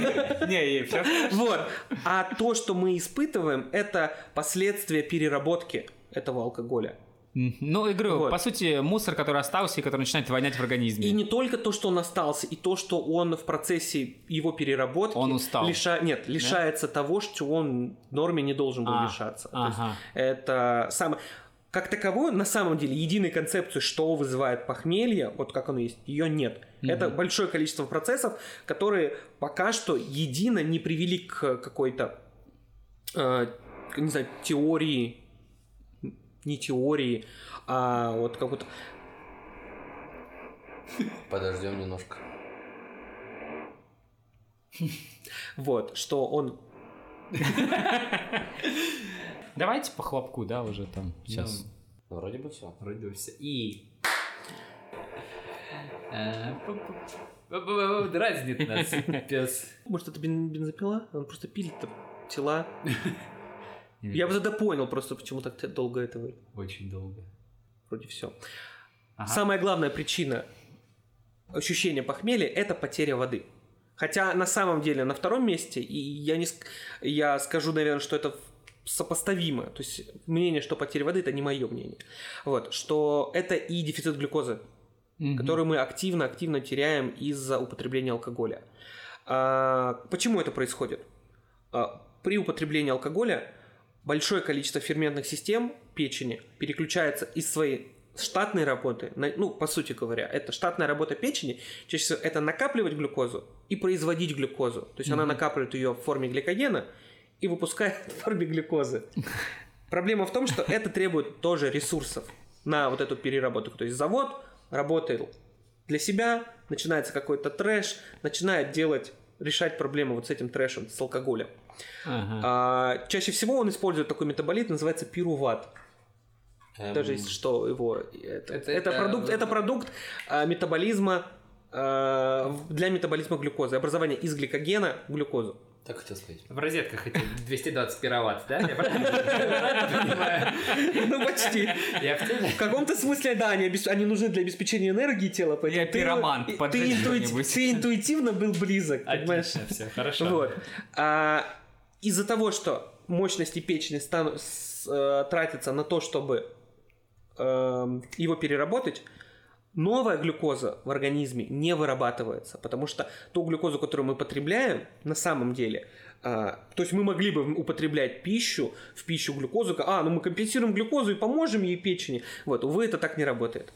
Не, все. Вот. А то, что мы испытываем, это последствия переработки этого алкоголя. Ну, и говорю, Вот. по сути, мусор, который остался и который начинает вонять в организме. И не только то, что он остался, и то, что он в процессе его переработки Он устал. лиша- Нет, лишается того, что он в норме не должен был А, лишаться. Ага. это самое. Как таковой, на самом деле, единой концепции, что вызывает похмелье, вот как оно есть, ее нет. Это большое количество процессов, которые пока что едино не привели к какой-то, э, не знаю, теории, не теории, а вот какой-то Подождем немножко. Вот, что он... Давайте по хлопку, да, уже там сейчас. Ну, Вроде бы все. Вроде бы все. И... Э, Дразнит нас пес. Может, это бен- бензопила? Он просто пилит тела. Я бы тогда понял просто, почему так долго этого. Очень долго. Вроде все. Ага. Самая главная причина ощущения похмелья – это потеря воды. Хотя на самом деле на втором месте, и я, не, я скажу, наверное, что это сопоставимо. То есть мнение, что потеря воды – это не мое мнение. Вот, что это и дефицит глюкозы. Мгм. который мы активно-активно теряем из-за употребления алкоголя. А, почему это происходит? А, при употреблении алкоголя большое количество ферментных систем печени переключается из своей штатной работы, ну, по сути говоря, это штатная работа печени, чаще всего это накапливать глюкозу и производить глюкозу. То есть она накапливает ее в форме гликогена и выпускает в форме глюкозы. Проблема в том, что это требует тоже ресурсов на вот эту переработку. То есть завод работает для себя, начинается какой-то трэш, начинает делать, решать проблемы вот с этим трэшем, с алкоголем. Ага. А, чаще всего он использует такой метаболит, называется пируват. Эм, Даже если что, его... Это, Это- это это- продукт, это продукт а, метаболизма а, для метаболизма глюкозы, образование из гликогена глюкозу. Так хотел сказать. В розетках эти 220 киловатт, да? Ну, почти. В каком-то смысле, да, они, нужны для обеспечения энергии тела. поэтому Я пироман, ты, интуитивно был близок, понимаешь? Отлично, все, хорошо. Вот. Из-за того, что мощности печени станут, с- э, тратятся на то, чтобы эм, его переработать, новая глюкоза в организме не вырабатывается, потому что ту глюкозу, которую мы потребляем, на самом деле, а, то есть мы могли бы употреблять пищу, в пищу глюкозу, а, ну мы компенсируем глюкозу и поможем ей печени. Вот, увы, это так не работает.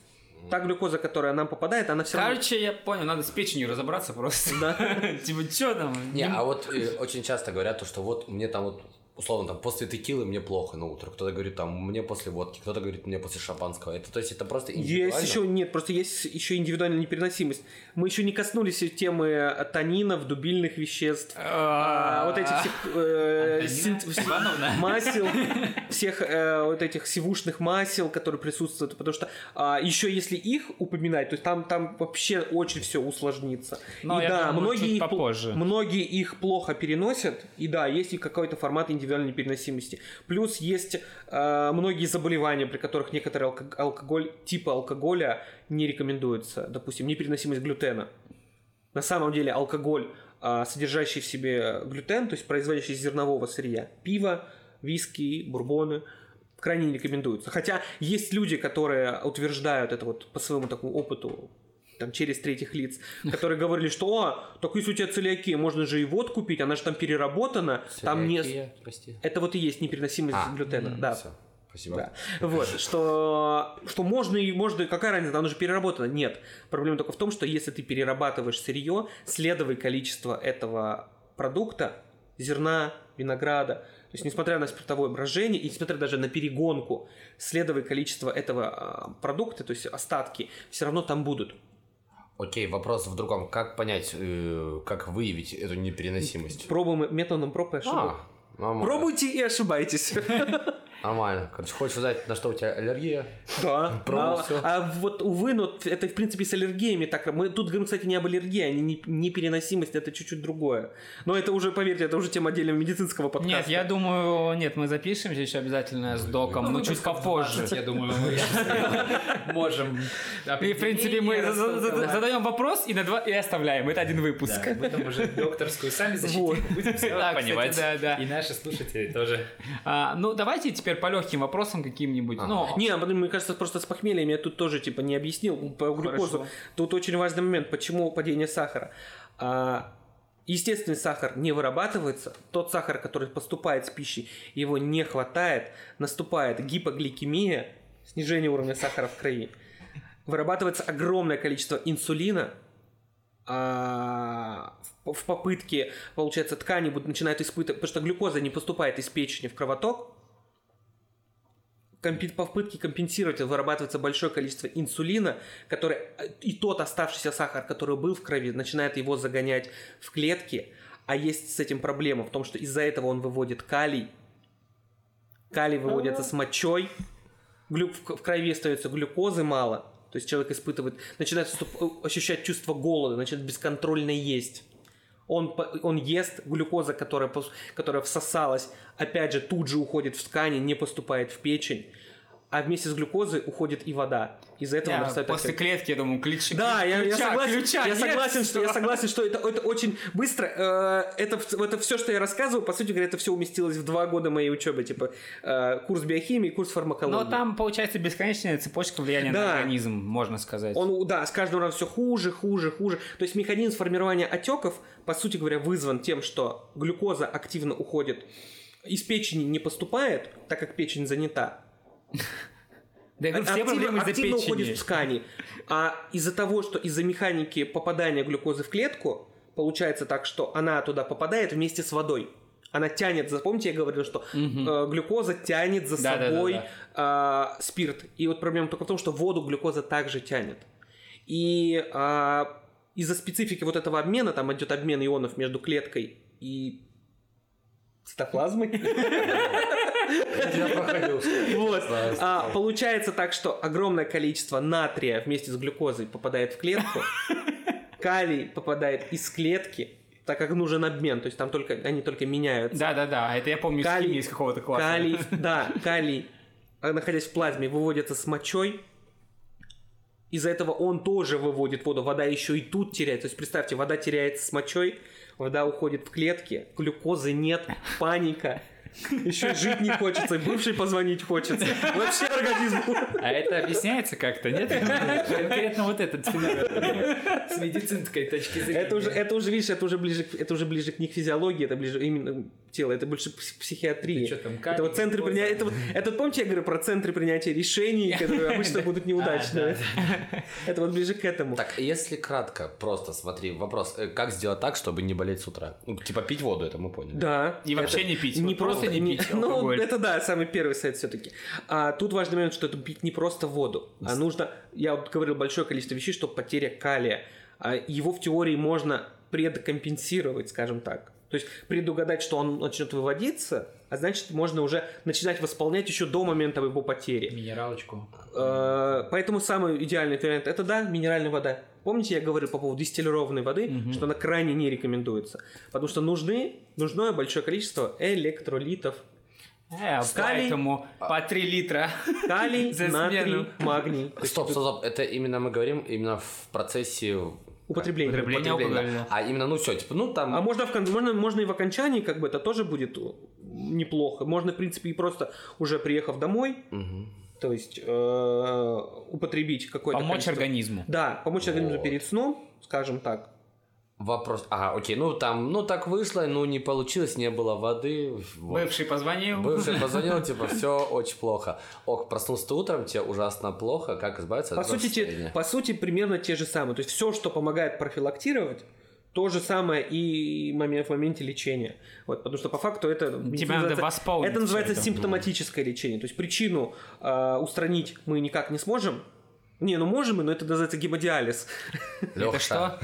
Та глюкоза, которая нам попадает, она все равно... Короче, я понял, надо с печенью разобраться просто. Да. Типа, что там? Не, а вот э, очень часто говорят, то, что вот мне там вот условно, там, после текилы мне плохо на утро. Кто-то говорит, там, мне после водки, кто-то говорит, мне после шампанского. Это, то есть, это просто индивидуально? Есть еще, нет, просто есть еще индивидуальная непереносимость. Мы еще не коснулись темы танинов, дубильных веществ, а, вот этих всех э, масел, всех э, вот этих сивушных масел, которые присутствуют, потому что а, еще если их упоминать, то есть там, там вообще очень все усложнится. Но и да, думаю, многие, многие их плохо переносят, и да, есть и какой-то формат индивидуальной непереносимости. Плюс есть э, многие заболевания, при которых некоторый алко- алкоголь, типа алкоголя не рекомендуется. Допустим, непереносимость глютена. На самом деле алкоголь, э, содержащий в себе глютен, то есть производящий из зернового сырья, пиво, виски, бурбоны, крайне не рекомендуются. Хотя есть люди, которые утверждают это вот по своему такому опыту там, через третьих лиц, которые говорили, что, о, так если у тебя целиакия, можно же и водку пить, она же там переработана, там не... Целиакия, прости. Это вот и есть непереносимость А, глютена, да. Всё, спасибо. Да. Вот, что, что можно и можно, какая разница, оно же переработано. Нет. Проблема только в том, что если ты перерабатываешь сырье, следовое количество этого продукта, зерна, винограда, то есть, несмотря на спиртовое брожение и несмотря даже на перегонку, следовое количество этого а, продукта, то есть остатки, все равно там будут. Окей, вопрос в другом. Как понять, э, как выявить эту непереносимость? Пробуем методом проб и ошибок. А, нормально. Пробуйте и ошибайтесь. Нормально. Короче, хочешь узнать, на что у тебя аллергия? Да. Пробовал а, а вот, увы, но это, в принципе, с аллергиями так. Мы тут говорим, кстати, не об аллергии, а не непереносимость, это чуть-чуть другое. Но это уже, поверьте, это уже тема отдельного медицинского подкаста. Нет, я думаю, нет, мы запишемся еще обязательно с доком, но чуть попозже. Я думаю, мы можем. И, в принципе, мы за- за- за- задаем вопрос и, на два, и оставляем. Это один выпуск. Да, мы там уже докторскую сами защитить будем кстати, понимать. И наши слушатели тоже. А, ну, давайте теперь по легким вопросам каким-нибудь. Ну, Не, а мне кажется, просто с похмельем я тут тоже типа не объяснил по глюкозу. Хорошо. Тут очень важный момент, почему падение сахара. А, естественный сахар не вырабатывается, тот сахар, который поступает с пищей, его не хватает, наступает гипогликемия, снижение уровня сахара в крови, вырабатывается огромное количество инсулина, а, в в попытке, получается, ткани будут, начинают испытывать, потому что глюкоза не поступает из печени в кровоток, по попытке компенсировать вырабатывается большое количество инсулина, который э, и тот оставшийся сахар, который был в крови, начинает его загонять в клетки. А есть с этим проблема в том, что из-за этого он выводит калий. Калий выводится с мочой. Глю- в крови остается глюкозы мало. То есть человек испытывает, начинает э, ощущать чувство голода, начинает бесконтрольно есть. Он, он ест, глюкоза, которая, которая всосалась, опять же, тут же уходит в ткани, не поступает в печень. А вместе с глюкозой уходит и вода. Из-за этого я нарастает после опять- клетки, я думаю, ключ. да, я, я ключа, согласен, ключа я согласен, что я согласен, что это, это очень быстро. э, это, это все, что я рассказываю, по сути говоря, это все уместилось в два года моей учебы, типа э, курс биохимии, курс фармакологии. Но там, получается, бесконечная цепочка влияния Да. на организм, можно сказать. Он, да, с каждым разом все хуже, хуже, хуже. То есть механизм формирования отеков, по сути говоря, вызван тем, что глюкоза активно уходит из печени не поступает, так как печень занята. Да, я говорю, все активно, проблемы из-за активно печени. уходит в ткани. А из-за того, что из-за механики попадания глюкозы в клетку, получается так, что она туда попадает вместе с водой. Она тянет, за- помните, я говорил, что э, глюкоза тянет за Да-да-да-да. собой э, спирт. И вот проблема только в том, что воду глюкоза также тянет. И а, из-за специфики вот этого обмена, там идет обмен ионов между клеткой и цитоплазмой. Я проходил. Вот. А, получается так, что огромное количество натрия вместе с глюкозой попадает в клетку, калий попадает из клетки, так как нужен обмен, то есть там только они только меняются. Да, да, да. Это я помню из Калий- химии из какого-то класса. Калий, да, калий, а, находясь в плазме, выводится с мочой. Из-за этого он тоже выводит воду. Вода еще и тут теряется. То есть представьте, вода теряется с мочой, вода уходит в клетки, глюкозы нет, паника. Еще и жить не хочется, и бывший позвонить хочется. Вообще организм. А это объясняется как-то, нет? Конкретно вот этот феномен. С медицинской точки зрения. Это уже, это уже, видишь, это уже ближе, это уже ближе к не к физиологии, это ближе именно к телу, это больше пс- психиатрии. Ты чё там, это вот центры принятия, это вот, это помните, я говорю про центры принятия решений, которые обычно будут неудачные. Это вот ближе к этому. Так, если кратко, просто смотри, вопрос, э, как сделать так, чтобы не болеть с утра? Ну, типа пить воду, это мы поняли. Да. И вообще не пить. Не Вот просто не пить Ну, алкоголь. это да, самый первый совет все-таки. А тут важный момент, что это пить не просто воду, а нужно, я вот говорил, большое количество вещей, что потеря калия. А его в теории можно предкомпенсировать, скажем так. То есть предугадать, что он начнет выводиться, а значит, можно уже начинать восполнять еще до момента его потери. Минералочку. Э, Поэтому самый идеальный вариант это да, минеральная вода. Помните, я говорил по поводу дистиллированной воды, что она крайне не рекомендуется. Потому что нужны, нужно большое количество электролитов. Э, Калий. поэтому по 3 литра. Калий, За натрий, магний. Стоп, стоп, стоп, это именно мы говорим именно в процессе Употребление. Употребление. употребления. алкоголя. А именно, ну все, типа, ну там... А можно, в, кон- можно, можно и в окончании, как бы это тоже будет неплохо. Можно, в принципе, и просто уже приехав домой, Мгм. то есть э, употребить какое-то Помочь количество- организму. Да, помочь организму Вот. перед сном, скажем так. Вопрос, а, окей, ну там, ну так вышло, ну не получилось, не было воды. вот. Бывший позвонил. Бывший позвонил, типа, все очень плохо. Ок, проснулся ты утром, тебе ужасно плохо, как избавиться По от этого сути, те- по сути, примерно те же самые. То есть все, что помогает профилактировать, то же самое и момент, в моменте лечения. Вот, потому что по факту это... Тебя надо называется- восполнить Это называется это. симптоматическое лечение. То есть причину э, устранить мы никак не сможем. Не, ну можем но это называется гемодиализ. Лёха, Это что?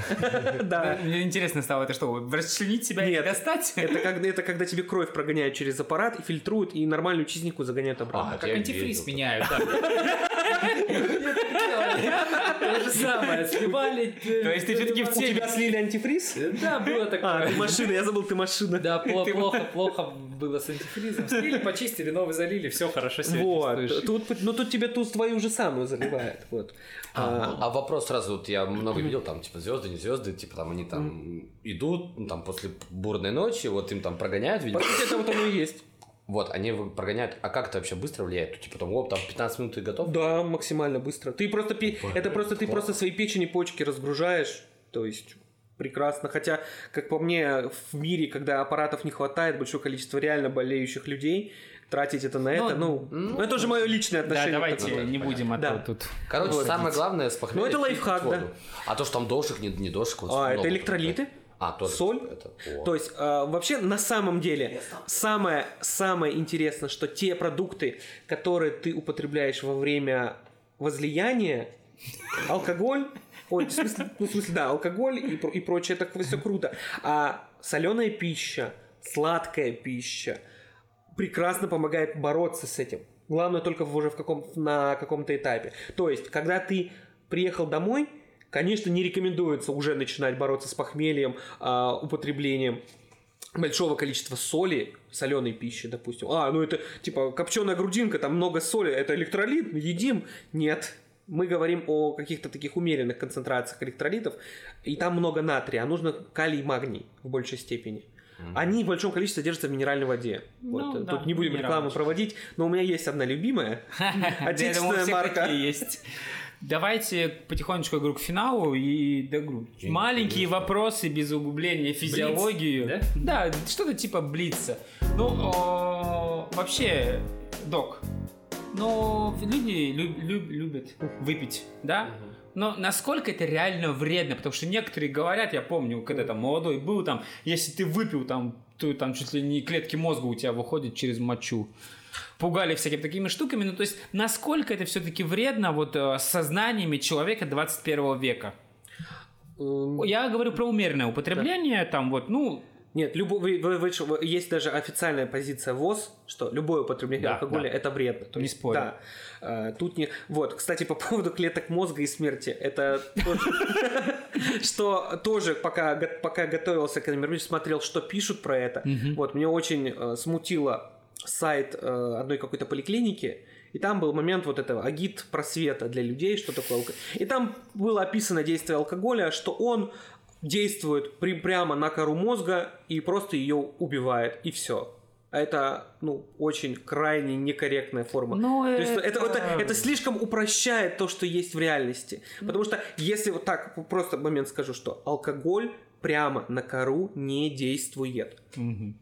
Да. Мне интересно стало, это что, расчленить себя и Нет. достать? Это когда, это когда тебе кровь прогоняют через аппарат и фильтруют, и нормальную чистенькую загоняют обратно. А, Как я антифриз меняют. То же самое, сливали. То есть ты все-таки в У теме. тебя слили антифриз? Да, было А, такое. ты машина, я забыл, ты машина. Да, пло- плохо, плохо было с антифризом. Слили, почистили, новый залили, все хорошо Вот, чувствуешь. тут, ну тут тебе тут твою же самую заливает, вот. А, А вопрос сразу, вот я много видел, там, типа, звезды, не звезды, типа, там, они там идут, ну, там, после бурной ночи, вот им там прогоняют, по видимо. сути, это вот оно и есть. Вот, они прогоняют, а как это вообще быстро влияет? Типа, там, оп, там, 15 минут и готов? Да, максимально быстро. Ты просто, пе- это просто, ты просто свои печени, почки разгружаешь, то есть прекрасно. Хотя, как по мне, в мире, когда аппаратов не хватает, большое количество реально болеющих людей, тратить это на это, ну, ну, это уже мое личное Да, отношение. к давайте такому. не будем, а Да. тут... Короче, Вот. самое главное с похмелья Ну, это лайфхак, да. А то, что там дошик, не, не дошик. вот А, это электролиты, А, тоже. соль. Это, о. То есть, э, вообще, на самом деле, самое, самое интересное, что те продукты, которые ты употребляешь во время возлияния, алкоголь, ой, в смысле, ну, в смысле, да, алкоголь и, и прочее, это все круто. А соленая пища, сладкая пища прекрасно помогает бороться с этим. Главное только уже в каком, на каком-то этапе. То есть, когда ты приехал домой, конечно, не рекомендуется уже начинать бороться с похмельем, а, употреблением большого количества соли, соленой пищи, допустим. А, ну это типа копченая грудинка, там много соли, это электролит, едим. Нет. Мы говорим о каких-то таких умеренных концентрациях электролитов, и там много натрия, а нужно калий и магний в большей степени. Они в большом количестве содержатся в минеральной воде. Вот, Ну, э, да, Тут не будем рекламу проводить, но у меня есть одна любимая. Отечественная марка. есть. Давайте потихонечку, говорю, к финалу и говорю, маленькие вопросы без углубления физиологию. да? Да, что-то типа блица. Ну, о, вообще, док, ну, люди люб- люб- любят выпить, да? Но насколько это реально вредно? Потому что некоторые говорят, я помню, когда там молодой был, там, если ты выпил, там, то там чуть ли не клетки мозга у тебя выходят через мочу. Пугали всякими такими штуками. Ну, то есть, насколько это все-таки вредно вот э, с сознаниями человека 21 века? Эм, Я говорю про умеренное употребление, там вот, ну, Нет, любо- вы- вы- вы есть даже официальная позиция ВОЗ, что любое употребление Да, алкоголя да. это вредно. То Не есть, спорю. Да. Э, Тут не. Вот, кстати, по поводу клеток мозга и смерти, это что тоже пока пока готовился к этому смотрел, что пишут про это. Вот мне очень э, смутило сайт э, одной какой-то поликлиники. И там был момент вот этого агит просвета для людей, что такое алкоголь. И там было описано действие алкоголя, что он действует при- прямо на кору мозга и просто ее убивает, и все. А это, ну, очень крайне некорректная форма. Ну, То есть это, это- это, это слишком упрощает то, что есть в реальности. Потому что если вот так, просто момент скажу, что алкоголь прямо на кору не действует. Мгм.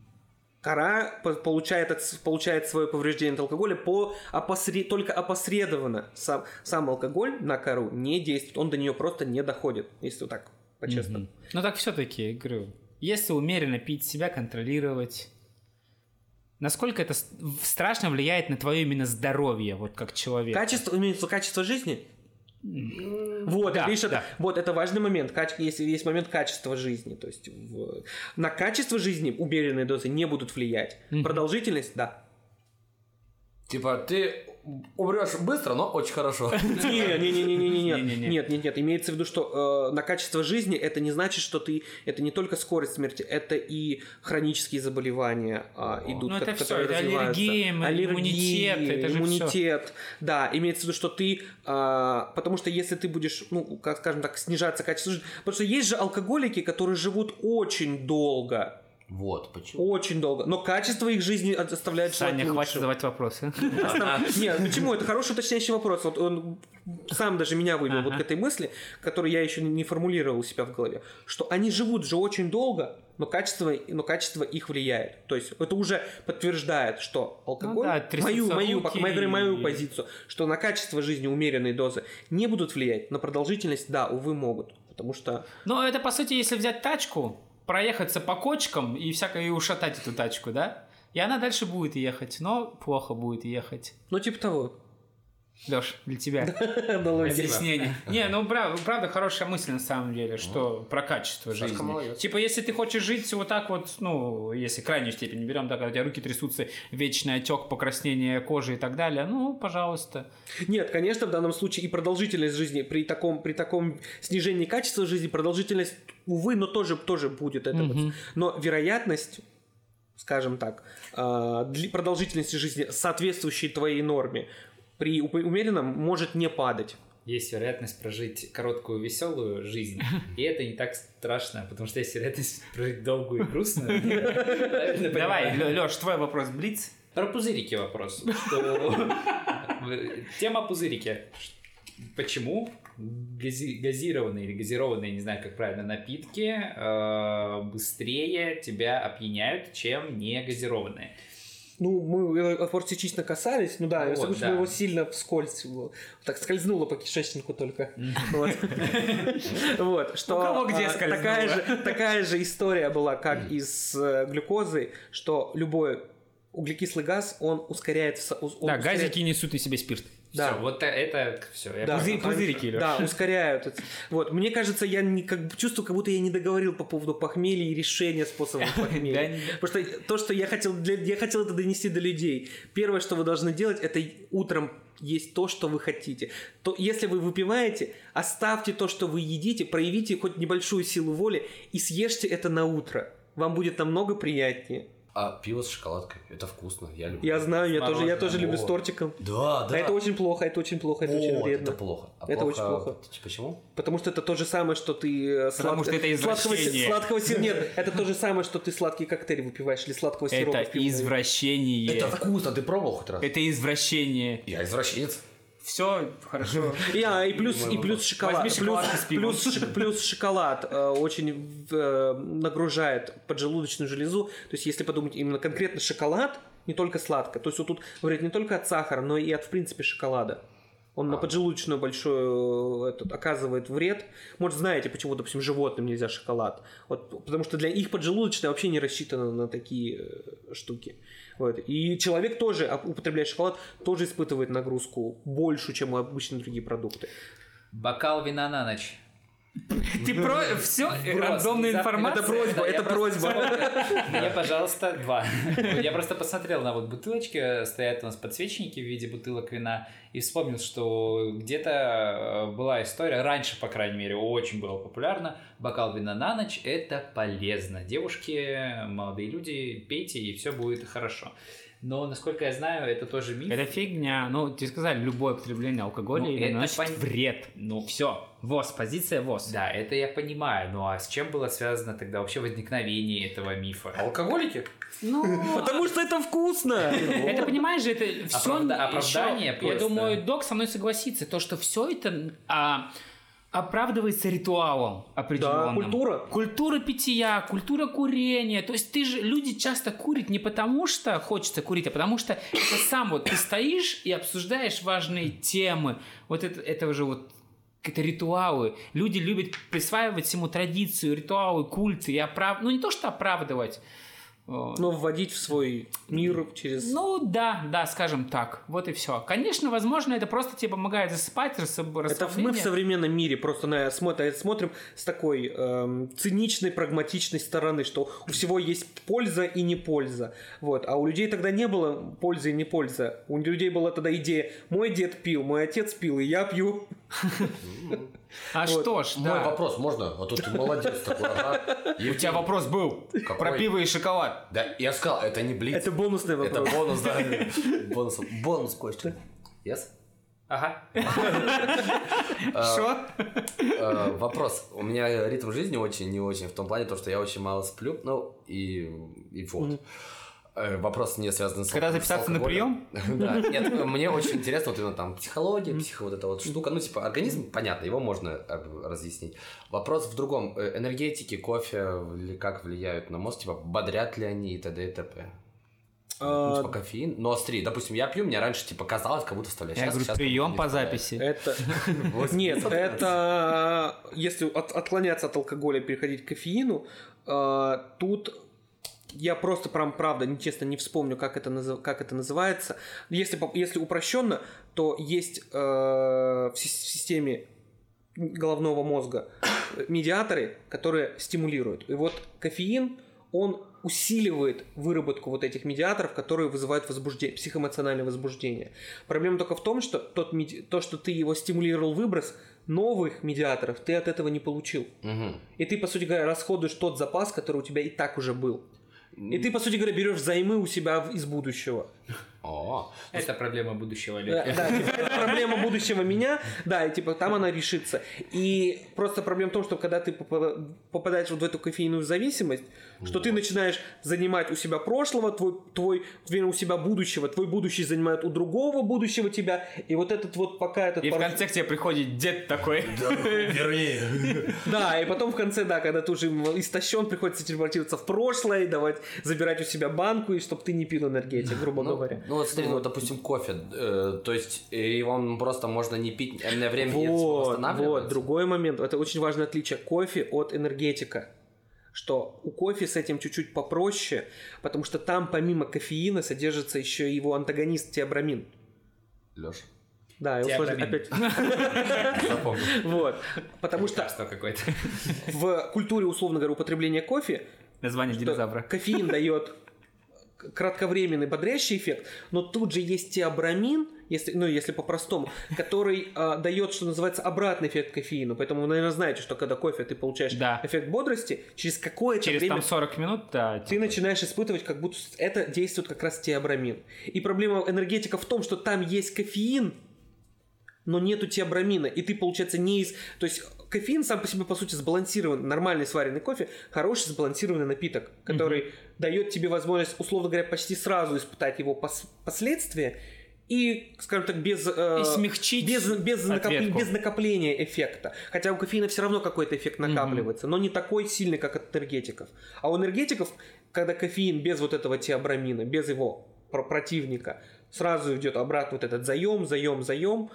Кора по- получает, от- получает свое повреждение от алкоголя по опосре- только опосредованно. Сам, сам алкоголь на кору не действует, он до нее просто не доходит, если вот так по-честному. Мгм. Ну так все-таки, говорю, если умеренно пить, себя контролировать, насколько это страшно влияет на твое именно здоровье, вот как человек? Качество, имеется качество жизни? Вот, Да, видишь, это, да. вот это важный момент. Если есть момент качества жизни, то есть в- на качество жизни умеренные дозы не будут влиять. Продолжительность, да. Типа, ты умрешь быстро, но очень хорошо. Не, не, не, не, не, не, нет, Не-не-не. нет, нет, нет. Имеется в виду, что э, на качество жизни это не значит, что ты, это не только скорость смерти, это и хронические заболевания а, идут, Ну, это которые это развиваются. аллергия, иммунитет, это же иммунитет, да, имеется в виду, что ты, а, потому что если ты будешь, ну, как скажем так, снижаться качество жизни, потому что есть же алкоголики, которые живут очень долго, Вот, почему? очень долго, но качество их жизни оставляет желать Саня, хватит лучшего. задавать вопросы. Нет, почему? Это хороший уточняющий вопрос. Вот он сам даже меня вывел вот к этой мысли, которую я еще не формулировал у себя в голове, что они живут же очень долго, но качество, но качество их влияет. То есть это уже подтверждает, что алкоголь, Ну да, мою, мою, руки мою, мою позицию, что на качество жизни умеренные дозы не будут влиять, на продолжительность, да, увы, могут. Потому что Но это, по сути, если взять тачку, проехаться по кочкам и всякое и ушатать эту тачку, да? И она дальше будет ехать, но плохо будет ехать. Ну, типа того. Леш, для тебя объяснение. Не, ну правда, хорошая мысль на самом деле, что про качество жизни. Типа, если ты хочешь жить вот так вот, ну, если крайнюю степень берем, так, когда у тебя руки трясутся, вечный отек, покраснение кожи и так далее, ну, пожалуйста. Нет, конечно, в данном случае и продолжительность жизни при таком, при таком снижении качества жизни, продолжительность, увы, но тоже, тоже будет это. Мгм. Но вероятность, скажем так, а, продолжительности жизни, соответствующей твоей норме, при умеренном может не падать. Есть вероятность прожить короткую веселую жизнь, и это не так страшно, потому что есть вероятность прожить долгую и грустную. Давай? Леш, твой вопрос, Блиц. Про пузырики вопрос. Что- Тема пузырики. Почему гази- газированные или газированные, не знаю, как правильно, напитки э, быстрее тебя опьяняют, чем не газированные? Ну, мы вопрос частично касались, ну да, я Вот, согласен, да. его сильно вскользь, так скользнуло по кишечнику только. Вот. Что такая же, история была, как и с э, глюкозой, что любой углекислый газ, он ускоряет... он Да, ускоряет- газики несут из себя спирт. Да. Всё, вот это все. Да, Пузы- конечно. пузырики, Лёш. Да, ускоряют. это. Вот, мне кажется, я не, как, чувствую, как будто я не договорил по поводу похмелья и решения способов Да, похмелья. Потому что то, что я хотел, для- я хотел это донести до людей. Первое, что вы должны делать, это утром есть то, что вы хотите. То, если вы выпиваете, оставьте то, что вы едите, проявите хоть небольшую силу воли и съешьте это на утро. Вам будет намного приятнее. А пиво с шоколадкой, это вкусно, я люблю. Я знаю, я тоже, я тоже люблю с тортиком. Да, да. А это очень плохо, это очень плохо, это очень вредно. это плохо. А Это очень плохо. Почему? Потому что это то же самое, что ты э, Потому что это сладкого, извращение. сладкого сиропа. Нет, это то же самое, что ты сладкий коктейль выпиваешь или сладкого сиропа. Это извращение. Это вкусно, ты пробовал хоть раз? Это извращение. Я извращенец. Все хорошо. И, а, и плюс, и плюс шоколад. Плюс, плюс шоколад э, очень э, нагружает поджелудочную железу. То есть, если подумать именно конкретно шоколад, не только сладко. То есть, вот тут говорят не только от сахара, но и от, в принципе, шоколада. Он на поджелудочную большую э, этот, оказывает вред. Может, знаете, почему, допустим, животным нельзя шоколад? Вот, потому что для их поджелудочная вообще не рассчитана на такие э, штуки. Вот. И человек тоже, а, употребляя шоколад, тоже испытывает нагрузку большую, чем обычные другие продукты. Бокал вина на ночь. Ты про... Все, рандомная информация. Это просьба, это просьба. Мне, пожалуйста, два. Я просто посмотрел на вот бутылочки, стоят у нас подсвечники в виде бутылок вина, и вспомнил, что где-то э, была история, раньше, по крайней мере, очень было популярно, бокал вина на ночь – это полезно. Девушки, молодые люди, пейте, и все будет хорошо. Но, насколько я знаю, это тоже миф. Это фигня. Ну, тебе сказали, любое употребление алкоголя Ну, это наносит пон- вред. Ну, Все. ВОЗ, позиция ВОЗ. Да, это я понимаю. Ну а с чем было связано тогда вообще возникновение этого мифа? Алкоголики? Ну, Потому что это вкусно! это, понимаешь же, это все... Оправда- оправдание Я думаю, док со мной согласится, то, что все это а, оправдывается ритуалом Да, определенным. культура. Культура питья, культура курения. То есть ты же, люди часто курят не потому, что хочется курить, а потому что это сам вот ты стоишь и обсуждаешь важные темы. Вот это, это уже вот какие-то ритуалы. Люди любят присваивать всему традицию, ритуалы, культы и оправ... Ну, не то, что оправдывать. Э, Но вводить в свой мир через... Ну, да, да, скажем так. Вот и все. Конечно, возможно, это просто тебе помогает засыпать, рас... Это мы в расслабление. современном мире просто на, смотрим, смотрим с такой эм, циничной, прагматичной стороны, что у всего есть польза и не польза. Вот. А у людей тогда не было пользы и не польза. У людей была тогда идея, мой дед пил, мой отец пил, и я пью. А Вот. что ж, Мой да. вопрос можно? А тут ты молодец такой, ага. У тебя вопрос был Какой? про пиво и шоколад. Да, я сказал, это не блиц. Это бонусный Это вопрос. бонус, да. Бонус, бонус, Костя. Yes? Ага. Что? Э, Вопрос. У меня ритм жизни очень не очень, в том плане, то, что я очень мало сплю, ну, и, и вот. Э, Вопрос не связан с Когда записаться на алкоголем. Да, нет, мне очень интересно вот именно там психология, психо вот эта вот штука. Ну, типа, организм, понятно, его можно разъяснить. Вопрос в другом. Э, Энергетики, кофе, как влияют на мозг, типа, бодрят ли они и т.д. и т.п. Ну, А, типа, кофеин. Но смотри, допустим, я пью, мне раньше, типа, казалось, как будто вставляю. Я говорю, щас прием по записи. Это... Нет, это если от- отклоняться от алкоголя, переходить к кофеину, э, тут я просто прям правда, честно, не вспомню, как это, назыв- как это называется. Если, если упрощенно, то есть э, в в системе головного мозга медиаторы, которые стимулируют. И вот кофеин, он усиливает выработку вот этих медиаторов, которые вызывают возбуждение, психоэмоциональное возбуждение. Проблема только в том, что тот, меди- то, что ты его стимулировал выброс, новых медиаторов ты от этого не получил. Мгм. И ты, по сути говоря, расходуешь тот запас, который у тебя и так уже был. И ты, по сути говоря, берешь взаймы у себя из будущего. О, Это проблема будущего Да, Лёхи. да, типа, это проблема будущего меня, да, и типа там она решится. И просто проблема в том, что когда ты попа- попадаешь вот в эту кофейную зависимость, что ты начинаешь занимать у себя прошлого, твой, твой, вернее, у себя будущего, твой будущий занимает у другого будущего тебя, и вот этот вот пока этот... И в пар- конце к тебе приходит дед такой. вернее. Да, и потом в конце, да, когда ты уже истощен, приходится телепортироваться в прошлое, давать, забирать у себя банку, и чтобы ты не пил энергетик, грубо Ну, говоря. ну вот смотри, ну, допустим, кофе, э, то есть его просто можно не пить энное время, и Вот, вот, другой момент. Это очень важное отличие. Кофе от энергетика. Что у кофе с этим чуть-чуть попроще, потому что там помимо кофеина содержится еще и его антагонист теобрамин. Лёш, Да, его сложно опять. запомни. Вот. Потому что в культуре, условно говоря, употребления кофе Название динозавра. кофеин дает кратковременный бодрящий эффект, но тут же есть теобрамин, если, ну, если по-простому, который а, дает, что называется, обратный эффект кофеину. Поэтому вы, наверное, знаете, что когда кофе ты получаешь Да. эффект бодрости, через какое-то Через время там 40 минут, да. ты начинаешь испытывать, как будто это действует как раз теобрамин. И проблема энергетика в том, что там есть кофеин, но нету теобрамина, и ты, получается, не из... То есть кофеин сам по себе, по сути, сбалансирован. Нормальный сваренный кофе – хороший сбалансированный напиток, который дает тебе возможность, условно говоря, почти сразу испытать его пос- последствия и, скажем так, без... э, И смягчить без, без, накопле- ответку. без накопления эффекта. Хотя у кофеина все равно какой-то эффект накапливается, но не такой сильный, как от энергетиков. А у энергетиков, когда кофеин без вот этого теобрамина, без его про- противника, сразу идет обратно вот этот заем, заем, заем.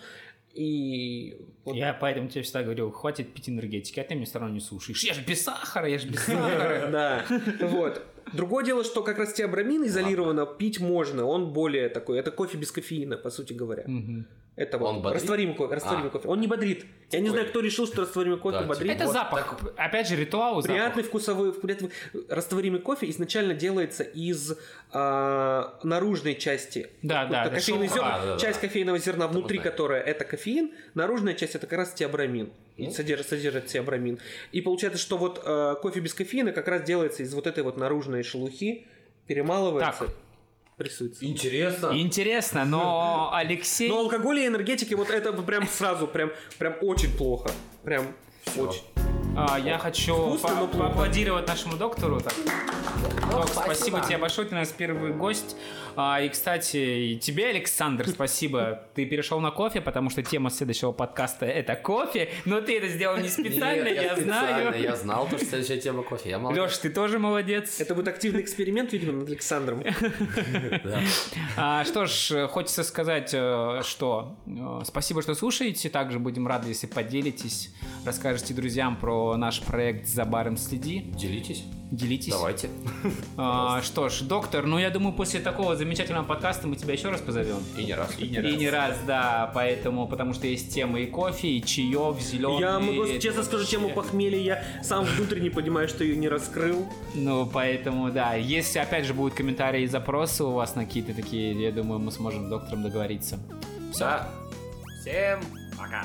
И вот Я поэтому тебе всегда говорю, хватит пить энергетики, а ты мне все равно не слушаешь. Я же без сахара, я же без сахара. Да, вот. Другое дело, что как раз теобрамин изолированно пить можно, он более такой, это кофе без кофеина, по сути говоря. Это вот Он бодрит? растворимый кофе, растворимый А. кофе. Он не бодрит. Я не Ой. знаю, кто решил, что растворимый кофе Да, бодрит. Это Вот запах. Опять же, ритуал запах. Приятный вкусовой, приятный- растворимый кофе изначально делается из а, наружной части. Да, Вот да, это да, кофейный зерна, А, да, да, часть да. кофейного зерна внутри, знаю. которая это кофеин, наружная часть это как раз теобрамин. Ну. И содержит, содержит теобрамин. И получается, что вот а, кофе без кофеина как раз делается из вот этой вот наружной шелухи, перемалывается. Так. Прессуется. Интересно. Интересно, но Алексей... Но алкоголь и энергетики, вот это прям сразу, прям, прям очень плохо. Прям очень. А, я хочу Вкусно, по- поаплодировать нашему доктору. Так. Док, спасибо. спасибо. тебе большое, ты у нас первый гость. А, и, кстати, и тебе, Александр, спасибо. Ты перешел на кофе, потому что тема следующего подкаста это кофе, но ты это сделал не специально, Нет, я, специально, знаю. Я знал, то, что следующая тема кофе. Я молодец. Леш, ты тоже молодец. Это будет активный эксперимент, видимо, над Александром. А, что ж, хочется сказать, э, что э, спасибо, что слушаете. Также будем рады, если поделитесь, расскажете друзьям про наш проект «За баром следи». Делитесь. Делитесь. Давайте. А, что ж, доктор, ну я думаю, после такого замечательного подкаста мы тебя еще раз позовем. И не раз. И не И раз. не раз, да, поэтому, потому что есть темы и кофе, и чаев, зеленый. Я могу честно скажу, тему похмелья я сам внутренне понимаю, что ее не раскрыл. Ну, поэтому, да, если, опять же, будут комментарии и запросы у вас на какие-то такие, я думаю, мы сможем с доктором договориться. Да. Всем пока.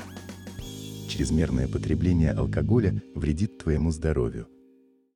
Чрезмерное потребление алкоголя вредит твоему здоровью.